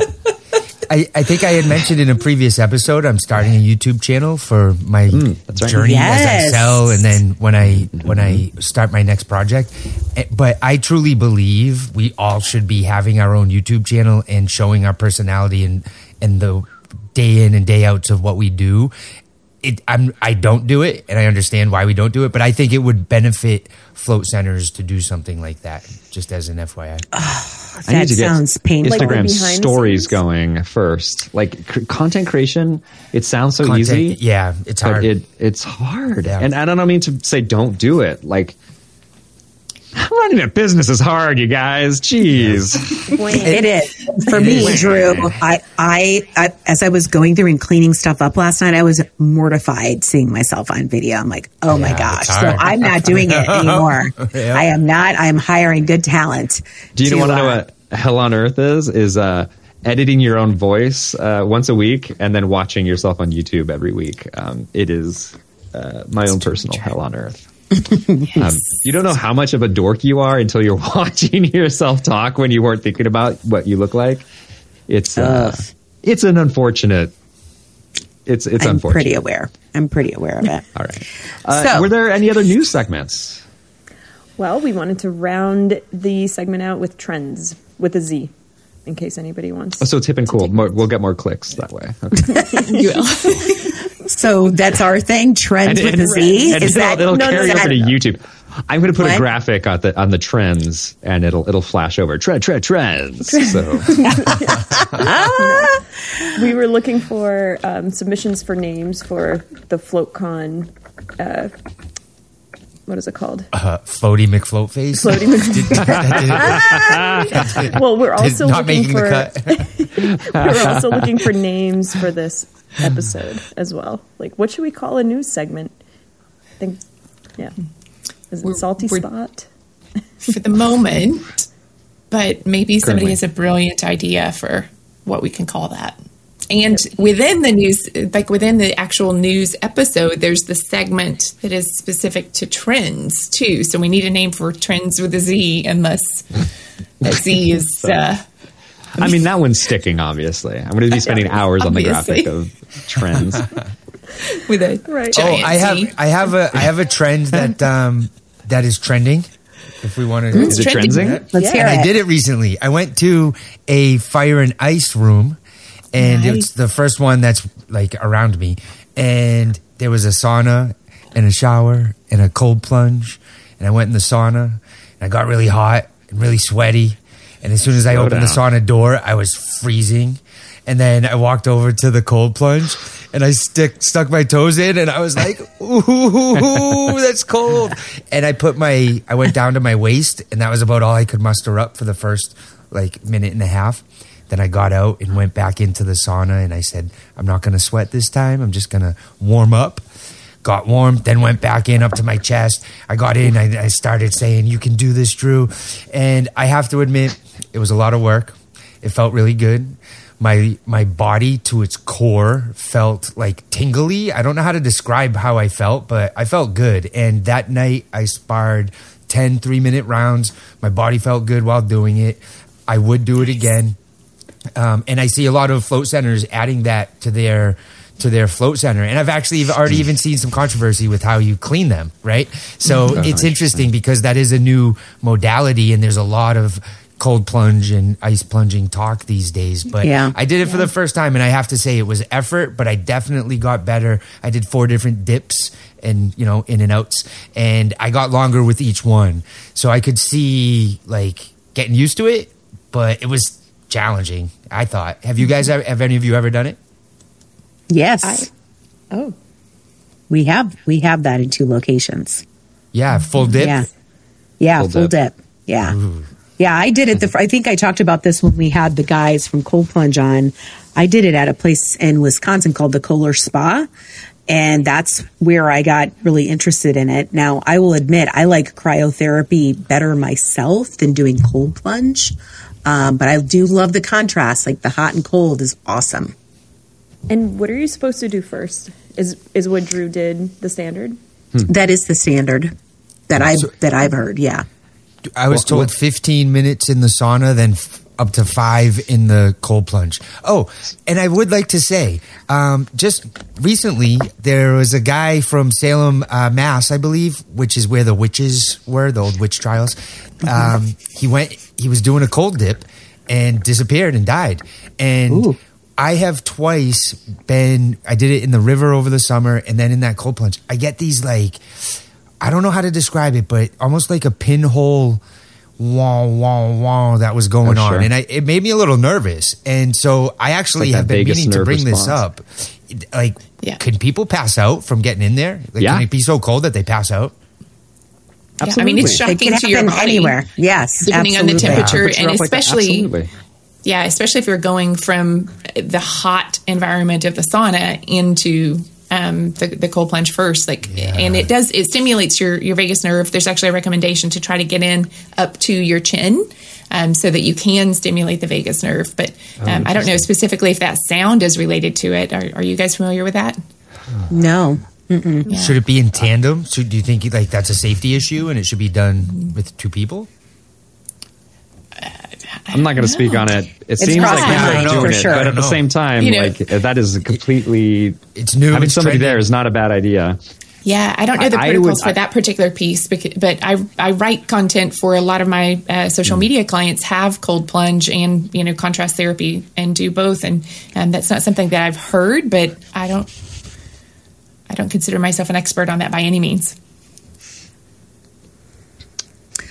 I, I think I had mentioned in a previous episode I'm starting a YouTube channel for my that's right. journey as I sell and then when I when I start my next project. Eh, But I truly believe we all should be having our own YouTube channel and showing our personality and and the day in and day outs of what we do. It, I'm I don't do it and I understand why we don't do it, but I think it would benefit float centers to do something like that. Just as an FYI. I need That to get sounds painful. Like Instagram behind the stories scenes? going first. Like c- content creation, it sounds so Content- easy. yeah, it's but hard. it it's hard. Yeah. And I don't mean to say don't do it. Like running a business is hard, you guys. Jeez. It is for me, Drew. I, I, I, as I was going through and cleaning stuff up last night, I was mortified seeing myself on video. I'm like, oh my gosh! So. I'm not doing it anymore. Yeah. I am not. I am hiring good talent. Do you want to know uh, what hell on earth is? Is uh, editing your own voice uh, once a week and then watching yourself on YouTube every week. Um, it is uh, my own personal hell on earth. um, you don't know how much of a dork you are until you're watching yourself talk when you weren't thinking about what you look like. It's uh, Ugh. it's an unfortunate. It's it's I'm unfortunate. pretty aware. I'm pretty aware of it. All right. Uh, So- were there any other news segments? Well, we wanted to round the segment out with trends with a Z, in case anybody wants. Oh, so it's hip and cool. More, we'll get more clicks that way. Okay. You will. So that's our thing. Trends with a Z. and Is it'll, that it'll no, no, carry no, over no, to. YouTube. I'm going to put a graphic on the on the trends, and it'll it'll flash over trend trend trends. So we were looking for um, submissions for names for the FloatCon. Uh, what is it called? Uh, Floaty McFloat face. Floating. well, we're also not looking making for the cut. we're also looking for names for this episode as well. Like, what should we call a news segment? I think, yeah, is it We're- salty we're- spot? for the moment, but maybe somebody Currently. has a brilliant idea for what we can call that. And within the news, like within the actual news episode, there's the segment that is specific to trends too. So we need a name for trends with a Z, unless a Z is. Uh, I mean that one's sticking. Obviously, I'm going to be spending hours on the graphic of trends. with a Right. Oh, I have Z. I have a I have a trend that um that is trending. If we want to, Is it trending. trending? Let's Yeah. hear and it. I did it recently. I went to a fire and ice room, and Nice. it's the first one that's like around me. And there was a sauna and a shower and a cold plunge. And I went in the sauna, and I got really hot and really sweaty. And as soon as I Slow opened the sauna door, I was freezing. And then I walked over to the cold plunge, and I stick stuck my toes in, and I was like, "Ooh, that's cold." And I put my I went down to my waist, and that was about all I could muster up for the first like minute and a half. Then I got out and went back into the sauna, and I said, "I'm not going to sweat this time. I'm just going to warm up." Got warm, then went back in up to my chest. I got in. I, I started saying, "You can do this, Drew," and I have to admit, it was a lot of work. It felt really good my my body to its core felt like tingly. I don't know how to describe how I felt, but I felt good. And that night I sparred 10 3 minute rounds. My body felt good while doing it. I would do it again. Um, and I see a lot of float centers adding that to their to their float center. And I've actually already even seen some controversy with how you clean them, right? So it's interesting because that is a new modality and there's a lot of cold plunge and ice plunging talk these days. But Yeah. I did it for the first time and I have to say it was effort, but I definitely got better. I did four different dips and, you know, in and outs and I got longer with each one. So I could see like getting used to it, but it was challenging. I thought. Have you guys ever, have any of you ever done it? Yes, I- Oh, we have we have that in two locations. Yeah, full dip. Yeah, yeah, Full full, dip. dip. Yeah, yeah. I did it. The I think I talked about this when we had the guys from Cold Plunge on. I did it at a place in Wisconsin called the Kohler Spa. And that's where I got really interested in it. Now, I will admit, I like cryotherapy better myself than doing cold plunge. Um, but I do love the contrast. Like the hot and cold is awesome. and what are you supposed to do first? Is is what Drew did the standard? That is the standard that I that I've heard. Yeah. I was What- told what- 15 minutes in the sauna, then f- up to five in the cold plunge. Oh, and I would like to say, um, just recently there was a guy from Salem, uh, Mass, I believe, which is where the witches were, the old witch trials. Um, he went, he was doing a cold dip and disappeared and died. And Ooh. I have twice been, I did it in the river over the summer and then in that cold plunge. I get these like, I don't know how to describe it, but almost like a pinhole wah wah wah that was going Oh, on, and I, it made me a little nervous. And so I actually like have been vagus meaning to nerve bring this up. Like, Yeah. can people pass out from getting in there? Like, Yeah. can it be so cold that they pass out? Yeah, I mean, it's Absolutely. It shocking can to your body anywhere. Yes. depending on the temperature, Temperature and up like that, especially absolutely. Yeah, especially if you're going from the hot environment of the sauna into um, the, the cold plunge first. Like, and it does it stimulates your your vagus nerve. There's actually a recommendation to try to get in up to your chin. Um, so that you can stimulate the vagus nerve, but um, I don't know specifically if that sound is related to it. Are, are you guys familiar with that? No. Should it be in tandem? So do you think like that's a safety issue and it should be done with two people? I'm not going to speak on it. It seems like crossing people are lines, doing for it, sure. but at the same time, You know- like that is completely. It's new. Having it's somebody trending. there is not a bad idea. Yeah, I don't know the I- I protocols would- for I- that particular piece, bec- but I I write content for a lot of my uh, social media clients have cold plunge and you know contrast therapy and do both, and um, that's not something that I've heard, but I don't I don't consider myself an expert on that by any means.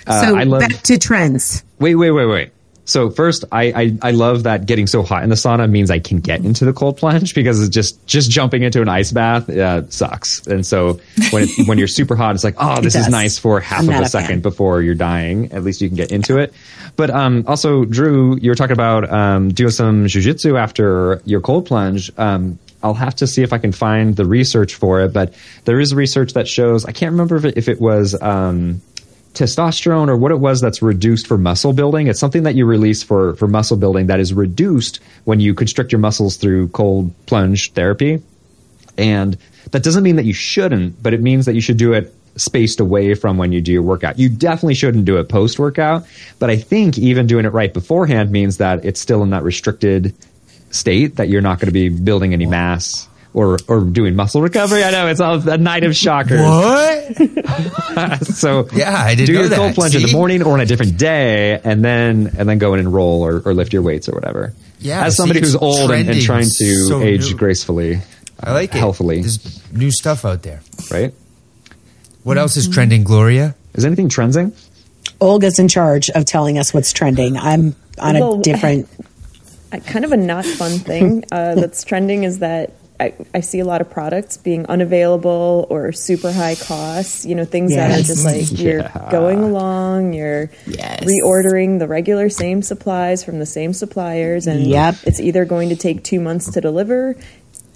Uh, so I love. back to trends. Wait, wait, wait, wait. So first, I, I I love that getting so hot in the sauna means I can get into the cold plunge because it's just just jumping into an ice bath uh, sucks. And so when it, when you're super hot, it's like oh, this is nice for half I'm of a a second before you're dying. At least you can get into it. But um, also, Drew, you were talking about um, doing some jujitsu after your cold plunge. Um, I'll have to see if I can find the research for it, but there is research that shows I can't remember if it, if it was. Um, testosterone or what it was that's reduced for muscle building. It's something that you release for, for muscle building that is reduced when you constrict your muscles through cold plunge therapy. And that doesn't mean that you shouldn't, but it means that you should do it spaced away from when you do your workout. You definitely shouldn't do it post workout, but I think even doing it right beforehand means that it's still in that restricted state that you're not going to be building any mass or, or doing muscle recovery. I know it's all a night of shockers. What? so Yeah, I didn't do your that. cold plunge in the morning or on a different day, and then and then go in and roll or, or lift your weights or whatever. Yeah, as somebody it's who's old and, and trying to so age new. gracefully, I like it. healthily, There's new stuff out there. right? What else is trending, Gloria? Is anything trending? Olga's in charge of telling us what's trending. I'm on Well, a different. Uh, kind of a not fun thing uh, that's trending is that I, I see a lot of products being unavailable or super high costs. You know, things that are just like you're going along, you're Yes. reordering the regular same supplies from the same suppliers, and Yep. it's either going to take two months to deliver,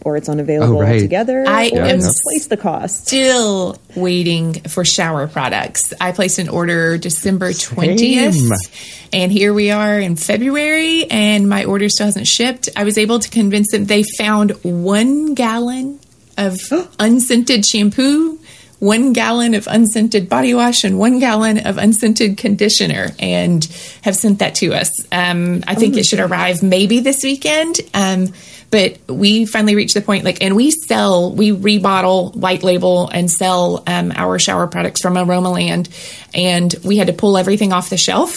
or it's unavailable Oh, right. altogether, I or am it's twice the cost. Still waiting for shower products. I placed an order December 20th. And here we are in February, and my order still hasn't shipped. I was able to convince them they found one gallon of unscented shampoo, one gallon of unscented body wash, and one gallon of unscented conditioner, and have sent that to us. Um, I think it should arrive maybe this weekend. Um, but we finally reached the point like and we sell we rebottle white label and sell um, our shower products from aromaland and we had to pull everything off the shelf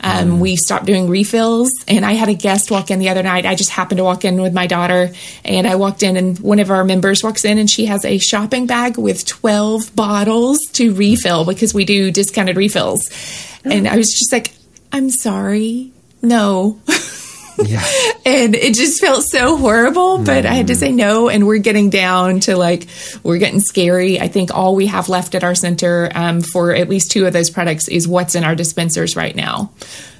um, we stopped doing refills and i had a guest walk in the other night. I just happened to walk in with my daughter and i walked in and one of our members walks in and she has a shopping bag with 12 bottles to refill because we do discounted refills. And i was just like i'm sorry. No Yeah. and it just felt so horrible but i had to mm-hmm. say no and we're getting down to like we're getting scary i think all we have left at our center um, for at least two of those products is what's in our dispensers right now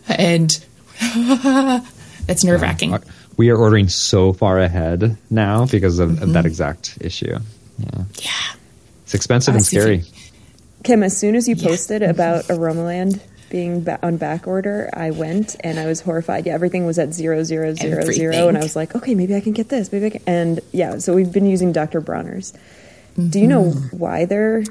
and that's nerve-wracking uh, We are ordering so far ahead now because of, of that exact issue. Yeah. yeah It's expensive and Let's see if scary. Kim, as soon as you posted about Aromaland being ba- on back order, I went and I was horrified. Yeah, everything was at zero zero zero zero, Everything. and I was like, okay, maybe I can get this. Maybe I can. And yeah, so we've been using Dr. Bronner's. Do you know why they're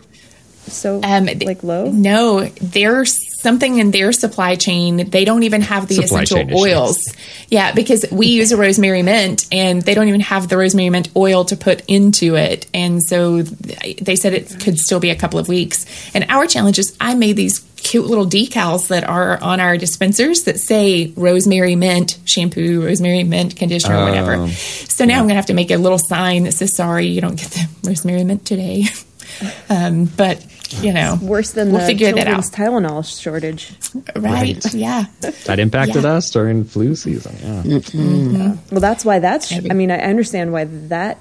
so Um, like low? No, there's something in their supply chain. They don't even have the Supply essential chain issues. oils. Yeah, because we use a rosemary mint and they don't even have the rosemary mint oil to put into it. And so they said it could still be a couple of weeks. And our challenge is I made these cute little decals that are on our dispensers that say rosemary mint shampoo, rosemary mint conditioner, whatever. Oh, So now I'm going to have to make a little sign that says, sorry, you don't get the rosemary mint today. um, but, you know, Worse than we'll the figure that out. Tylenol shortage. Right. Right. Yeah. That impacted Yeah. us during flu season. Yeah. Well, that's why that's. I mean, I understand why that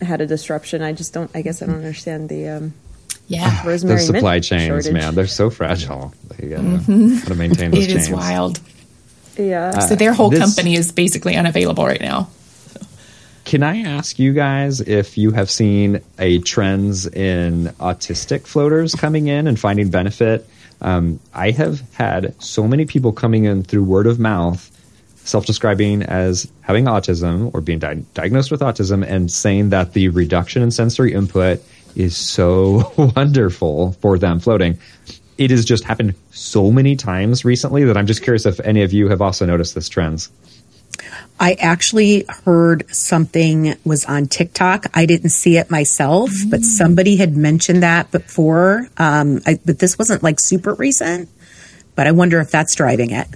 had a disruption. I just don't. I guess I don't understand the um, Yeah. rosemary Those supply mint chains, shortage. man, they're so fragile. They gotta, gotta maintain those Mm-hmm. It chains. is wild. Yeah. So their whole this- company is basically unavailable right now. Can I ask you guys if you have seen a trends in autistic floaters coming in and finding benefit? Um, I have had so many people coming in through word of mouth, self-describing as having autism or being di- diagnosed with autism, and saying that the reduction in sensory input is so wonderful for them floating. It has just happened so many times recently that I'm just curious if any of you have also noticed this trends. I actually heard something was on TikTok. I didn't see it myself, but somebody had mentioned that before. Um, I, but this wasn't like super recent. But I wonder if that's driving it.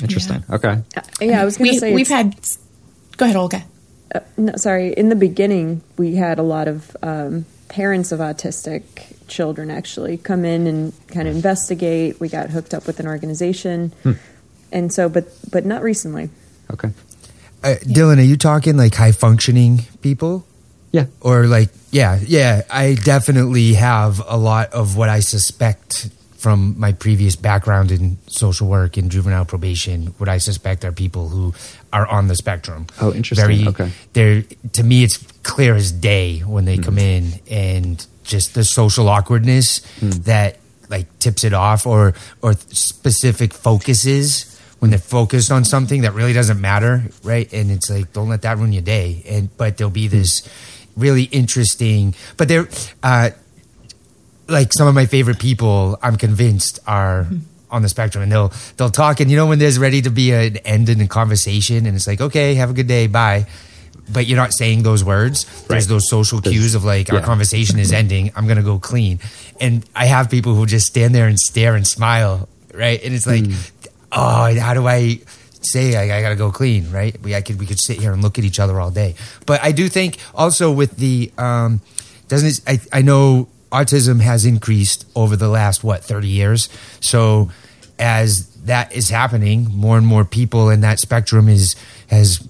Interesting. Okay. yeah, I was going to We, say we've had. Go ahead, Olga. No, sorry. In the beginning, we had a lot of um, parents of autistic children actually come in and kind of investigate. We got hooked up with an organization, and so, but but not recently. Okay. Uh, Dylan, are you talking like high functioning people? Yeah. Or like, yeah, yeah, I definitely have a lot of what I suspect from my previous background in social work and juvenile probation. What I suspect are people who are on the spectrum. Oh, interesting. Very, Okay. They're to me, it's clear as day when they come hmm. in, and just the social awkwardness hmm. that like tips it off, or or specific focuses when they're focused on something that really doesn't matter, right? And it's like, don't let that ruin your day. And but there'll be hmm. this really interesting, but they're uh, like some of my favorite people. I'm convinced are on the spectrum, and they'll they'll talk, and you know when there's ready to be an end in a conversation, and it's like, okay, have a good day, bye. But you're not saying those words. There's Right. those social cues of like our conversation is ending. I'm gonna go clean, and I have people who just stand there and stare and smile, right? And it's like, oh, how do I say I, I gotta go clean, right? We I could we could sit here and look at each other all day. But I do think also with the um, doesn't it, I I know autism has increased over the last what 30 years. So as that is happening, more and more people in that spectrum is has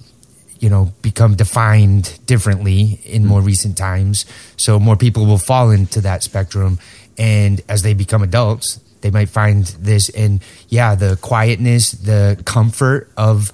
you know become defined differently in more hmm. recent times. So more people will fall into that spectrum, and as they become adults, they might find this. And yeah, the quietness, the comfort of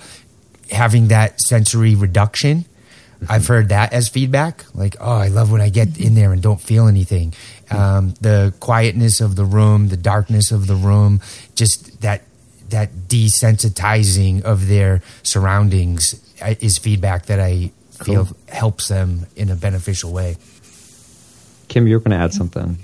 having that sensory reduction. Mm-hmm. I've heard that as feedback. Like, oh, I love when I get in there and don't feel anything. Mm-hmm. Um, the quietness of the room, the darkness of the room, just that that desensitizing of their surroundings is feedback that I feel helps them in a beneficial way. Kim, you're going to add something.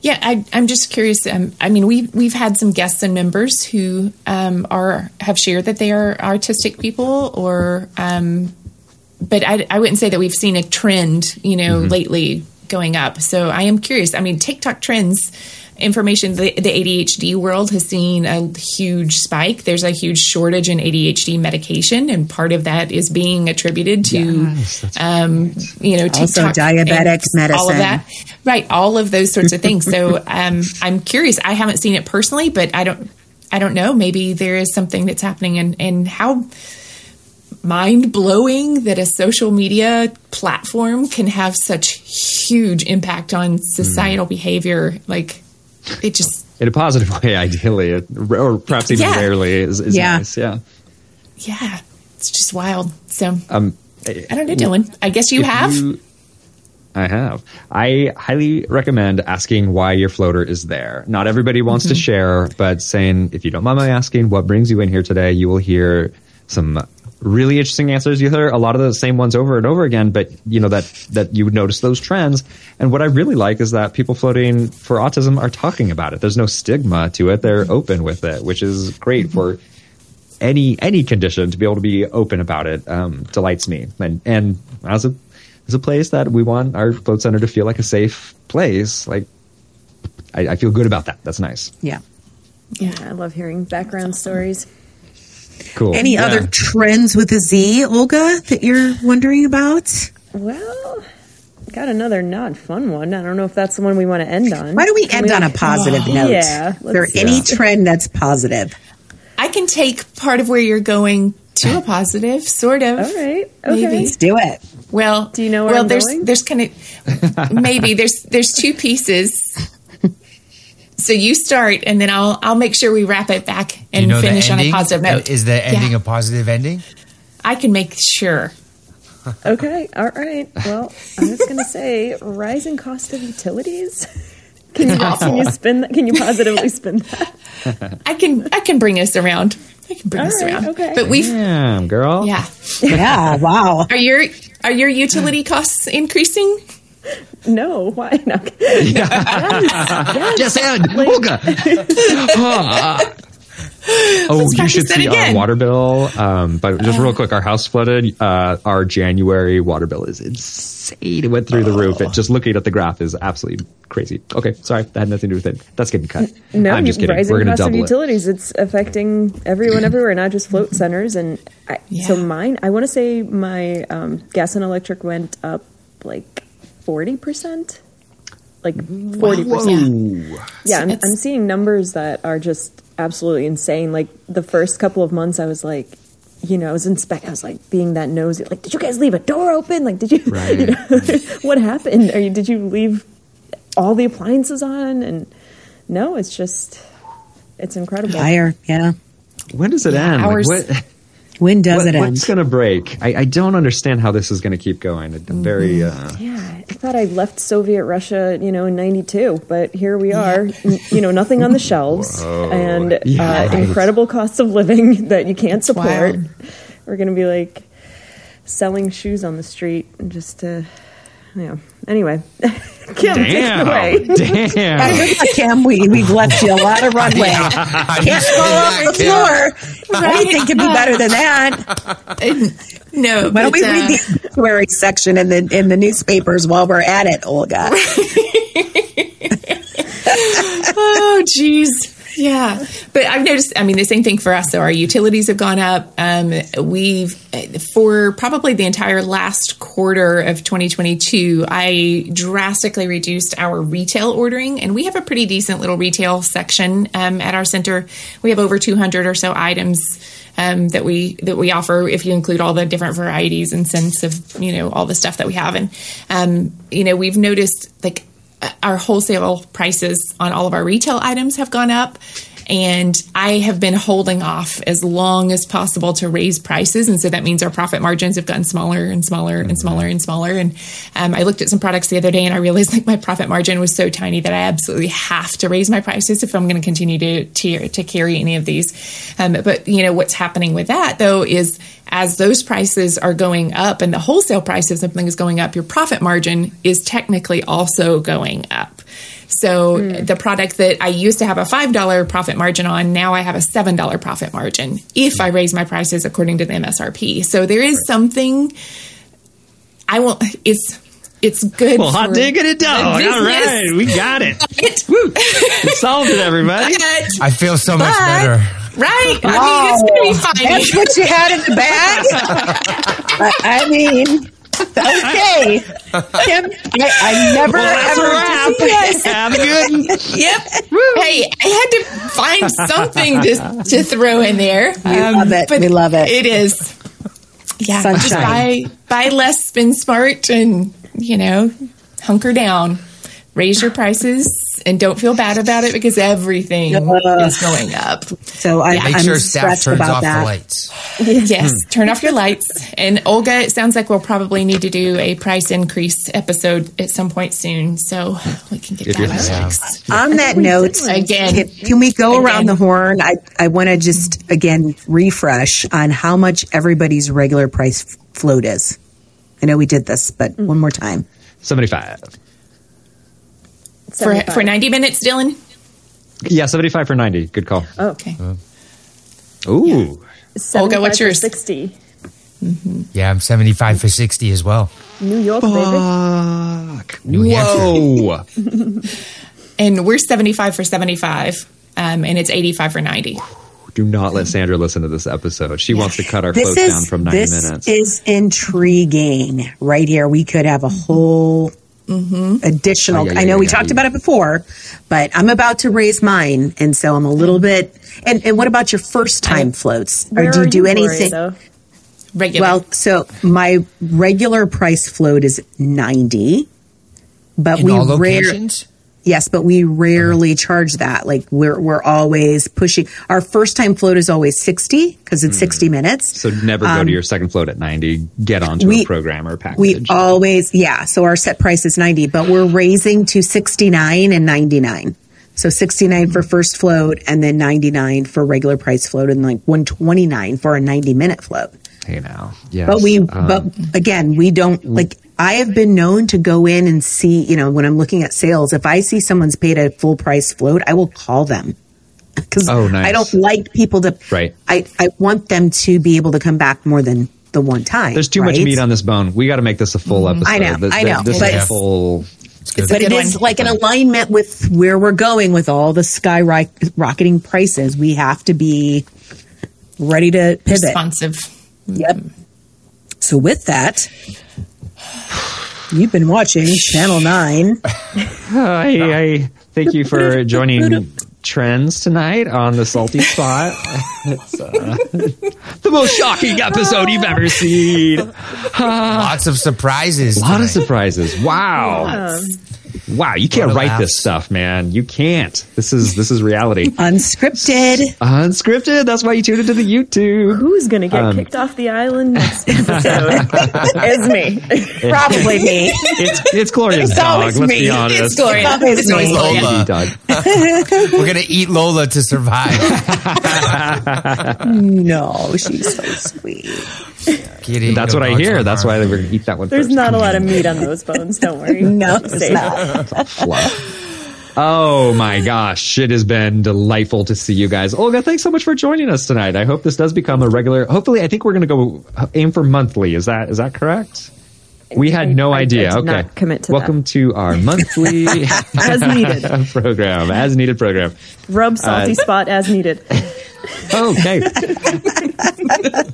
Yeah, I, I'm just curious. Um, I mean, we've we've had some guests and members who um, are have shared that they are artistic people, or um, but I, I wouldn't say that we've seen a trend, you know, lately going up. So I am curious. I mean, TikTok trends information the, the ADHD world has seen a huge spike. There's a huge shortage in ADHD medication, and part of that is being attributed to, Yes, um, you know, Also TikTok diabetic and all of that, right? All of those sorts of things. So um, I'm curious. I haven't seen it personally, but I don't. I don't know. Maybe there is something that's happening, and and how mind blowing that a social media platform can have such huge impact on societal behavior. Like it just, In a positive way, ideally, or perhaps even Yeah. rarely, is, is Yeah. nice. Yeah. yeah, it's just wild. So Um, I don't know, Dylan. I guess you have. you- I have. I highly recommend asking why your floater is there. Not everybody wants Mm-hmm. to share, but saying, if you don't mind my asking, what brings you in here today, you will hear some really interesting answers. You hear a lot of the same ones over and over again, but you know that that you would notice those trends. And what I really like is that people floating for autism are talking about it. There's no stigma to it. They're open with it, which is great for any any condition to be able to be open about it um, delights me. And and as a as a place that we want our float center to feel like a safe place, like I, I feel good about that. That's nice. Yeah. Yeah, I love hearing background stories. Cool. Any Yeah. other trends with a Z, Olga, that you're wondering about? Well, got another not fun one. I don't know if that's the one we want to end on. Why don't we Can end on a positive note? Yeah, Is there let's- any Yeah. trend that's positive? I can take part of where you're going to a positive, sort of. All right. Okay. Maybe. Let's do it. Well, Do you know where well, I'm there's going? there's kind of maybe there's there's two pieces. So you start, and then I'll I'll make sure we wrap it back and you know finish on a positive note. Is the ending Yeah. a positive ending? I can make sure. Okay. All right. Well, I was going to say rising cost of utilities. Can you, can you spin that? Can you positively spin that? I can I can bring us around. I can bring All us right, around. okay. But we've Damn, girl. yeah. Yeah, wow. Are your are your utility costs increasing? No. Why not? Just and Olga. Ah. Oh, you should that see our water bill. Um, but just real quick, our house flooded. Uh, our January water bill is insane. It went through the roof. It just looking at the graph is absolutely crazy. Okay, sorry, that had nothing to do with it. That's getting cut. No, I'm just kidding. rising We're going to cost of double it. utilities. It's affecting everyone everywhere, not just float centers. And I, so Yeah. mine, I want to say my um, gas and electric went up like forty percent, like forty percent. Yeah, I'm, I'm seeing numbers that are just absolutely insane. Like the first couple of months, I was like, you know, I was inspect. I was like being that nosy. Like, did you guys leave a door open? Like, did you? Right. you know, what happened? Are you? Did you leave all the appliances on? And no, it's just, it's incredible. Fire. Yeah. When does it end? Like, what, When does what- it end? what's going to break? I, I don't understand how this is going to keep going. I'm very. Uh, Yeah, I thought I left Soviet Russia, you know, in '92, but here we are. n- You know, nothing on the shelves, and Yeah, uh, right. incredible costs of living that you can't support. wild. We're going to be like selling shoes on the street just to, you know. Anyway, Kim, take it away. damn, damn. Good luck, Kim. We, we've left you a lot of runway. Can't fall off the floor. Anything can be better than that. No. Why don't but, we read uh, the obituary section in the in the newspapers while we're at it, Olga? oh geez yeah. But i've noticed i mean the same thing for us. So our utilities have gone up. Um, we've for probably the entire last quarter of 2022 i drastically reduced our retail ordering. And we have a pretty decent little retail section um, at our center. We have over 200 or so items um, that we that we offer if you include all the different varieties and scents of you know all the stuff that we have. And um, you know we've noticed like our wholesale prices on all of our retail items have gone up and I have been holding off as long as possible to raise prices. And so that means our profit margins have gotten smaller and smaller and smaller and smaller. And um, I looked at some products the other day and I realized like my profit margin was so tiny that I absolutely have to raise my prices if I'm going to continue to, to, to carry any of these. Um, but you know, what's happening with that though is as those prices are going up and the wholesale price of something is going up, your profit margin is technically also going up. So mm. the product that I used to have a $5 profit margin on, now I have a $7 profit margin if I raise my prices according to the MSRP. So there is right. something I won't, it's, it's good. Well, hot digging it down. All right, we got it. Woo. We solved it, everybody. But, I feel so much better. Right? Wow. I mean, it's going to be fine. That's what you had in the bag? I mean, okay. Kim, I, I never well, ever Have good. yep. Hey, I had to find something to, to throw in there. We um, love it. We love it. It is. Yeah. Sunshine. Just buy, buy less, spend smart, and, you know, hunker down. Raise your prices and don't feel bad about it because everything uh, is going up. So I, yeah. make I'm sure staff turns off that. the lights. yes, turn off your lights. And Olga, it sounds like we'll probably need to do a price increase episode at some point soon, so we can get if that fixed. On that note, again, can, can we go again. around the horn? I I want to just again refresh on how much everybody's regular price float is. I know we did this, but mm. one more time. Seventy-five for for 90 minutes, Dylan? Yeah, 75 for 90. Good call. Oh, okay. Uh, ooh. Yeah. Olga, what's yours? 60. Mm-hmm. Yeah, I'm 75 for 60 as well. New York, Fuck. baby. New Whoa. and we're 75 for 75, um, and it's 85 for 90. Do not let Sandra listen to this episode. She wants to cut our this is, down from 90 this minutes. This is intriguing right here. We could have a whole Mm-hmm. Additional. Oh, yeah, yeah, I know yeah, we talked about it before, but I'm about to raise mine, and so I'm a little bit. And, and what about your first time floats? Or do you do you anything? regular. Well, so my regular price float is ninety, but In we rare. Yes, but we rarely charge that. Like we're we're always pushing. Our first time float is always sixty because it's mm. sixty minutes. So never go um, to your second float at ninety. Get onto we, a programmer package. We always yeah. So our set price is ninety, but we're raising to sixty nine and ninety nine. So 69 for first float and then 99 for regular price float and like 129 for a 90 minute float. Hey now. Yes. But we um, but again, we don't like I have been known to go in and see, you know, when I'm looking at sales, if I see someone's paid a full price float, I will call them because oh, nice. I don't like people to. Right. I, I want them to be able to come back more than the one time. There's too right? much meat on this bone. We got to make this a full mm-hmm. episode. I know. This, I know. This but is full. but it is like an alignment with where we're going with all the skyrocketing prices. We have to be ready to pivot. Responsive. Yep. So with that, You've been watching Channel 9. Hi, I thank you for joining Trends tonight on the Salty Spot. it's uh, the most shocking episode you've ever seen. Lots of surprises. A lot tonight. of surprises. Wow. Yeah. Wow, you can't write this stuff, man. You can't. This is this is reality. Unscripted. Unscripted. That's why you tuned into the YouTube. Who's gonna get um, kicked off the island next episode? it's me. Probably me. It's it's Gloria's it's dog. Let's me. be honest. It's Gloria. It's, it's Lola. Dog. We're gonna eat Lola to survive. no, she's so sweet. Kidding. That's what I hear. That's why we're gonna eat that one. There's first. not a lot of meat on those bones. Don't worry. no, it's not. Oh my gosh, it has been delightful to see you guys. Olga, thanks so much for joining us tonight. I hope this does become a regular. Hopefully, I think we're going to go aim for monthly. Is that is that correct? We had no I, idea. I okay, commit to welcome that. to our monthly as needed program, as needed program. Rub salty uh, spot as needed. Okay.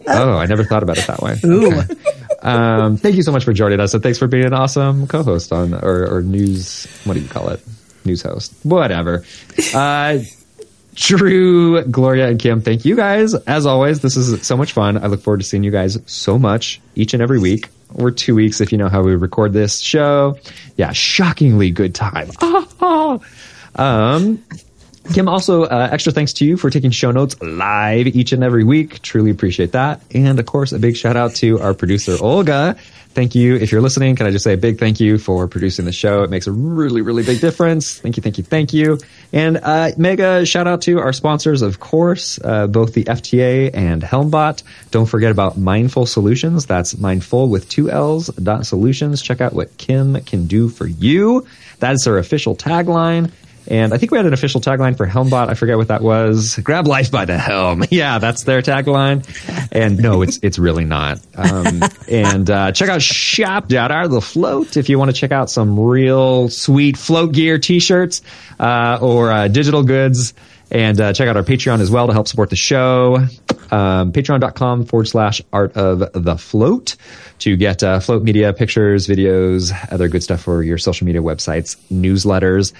oh, I never thought about it that way. Ooh. Okay. Um, thank you so much for joining us, and thanks for being an awesome co-host on or, or news. What do you call it? News host, whatever. Uh, Drew, Gloria, and Kim, thank you guys. As always, this is so much fun. I look forward to seeing you guys so much each and every week, or two weeks if you know how we record this show. Yeah, shockingly good time. um, Kim, also uh, extra thanks to you for taking show notes live each and every week. Truly appreciate that. And of course, a big shout out to our producer, Olga. Thank you. If you're listening, can I just say a big thank you for producing the show? It makes a really, really big difference. Thank you, thank you, thank you. And uh, mega shout out to our sponsors, of course, uh, both the FTA and Helmbot. Don't forget about Mindful Solutions. That's mindful with two L's dot solutions. Check out what Kim can do for you. That is our official tagline. And I think we had an official tagline for Helmbot. I forget what that was. Grab life by the helm. Yeah, that's their tagline. And no, it's it's really not. Um, and uh, check out shop.art the float if you want to check out some real sweet float gear t-shirts uh, or uh, digital goods. And uh, check out our Patreon as well to help support the show. Um, Patreon.com forward slash art of the float to get uh, float media pictures, videos, other good stuff for your social media websites, newsletters.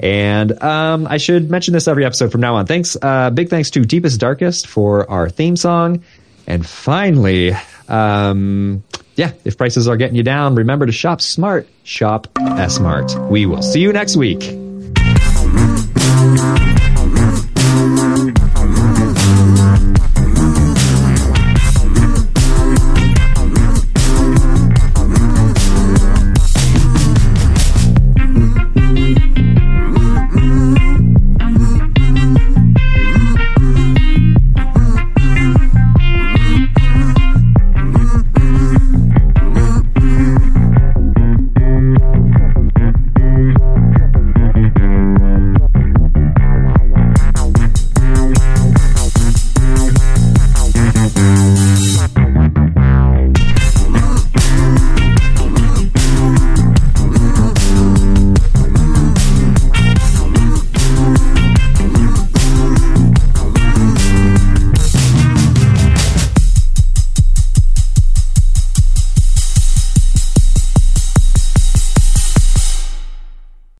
And um, I should mention this every episode from now on. Thanks, uh, big thanks to Deepest Darkest for our theme song. And finally, um, yeah, if prices are getting you down, remember to shop smart. Shop Smart. We will see you next week.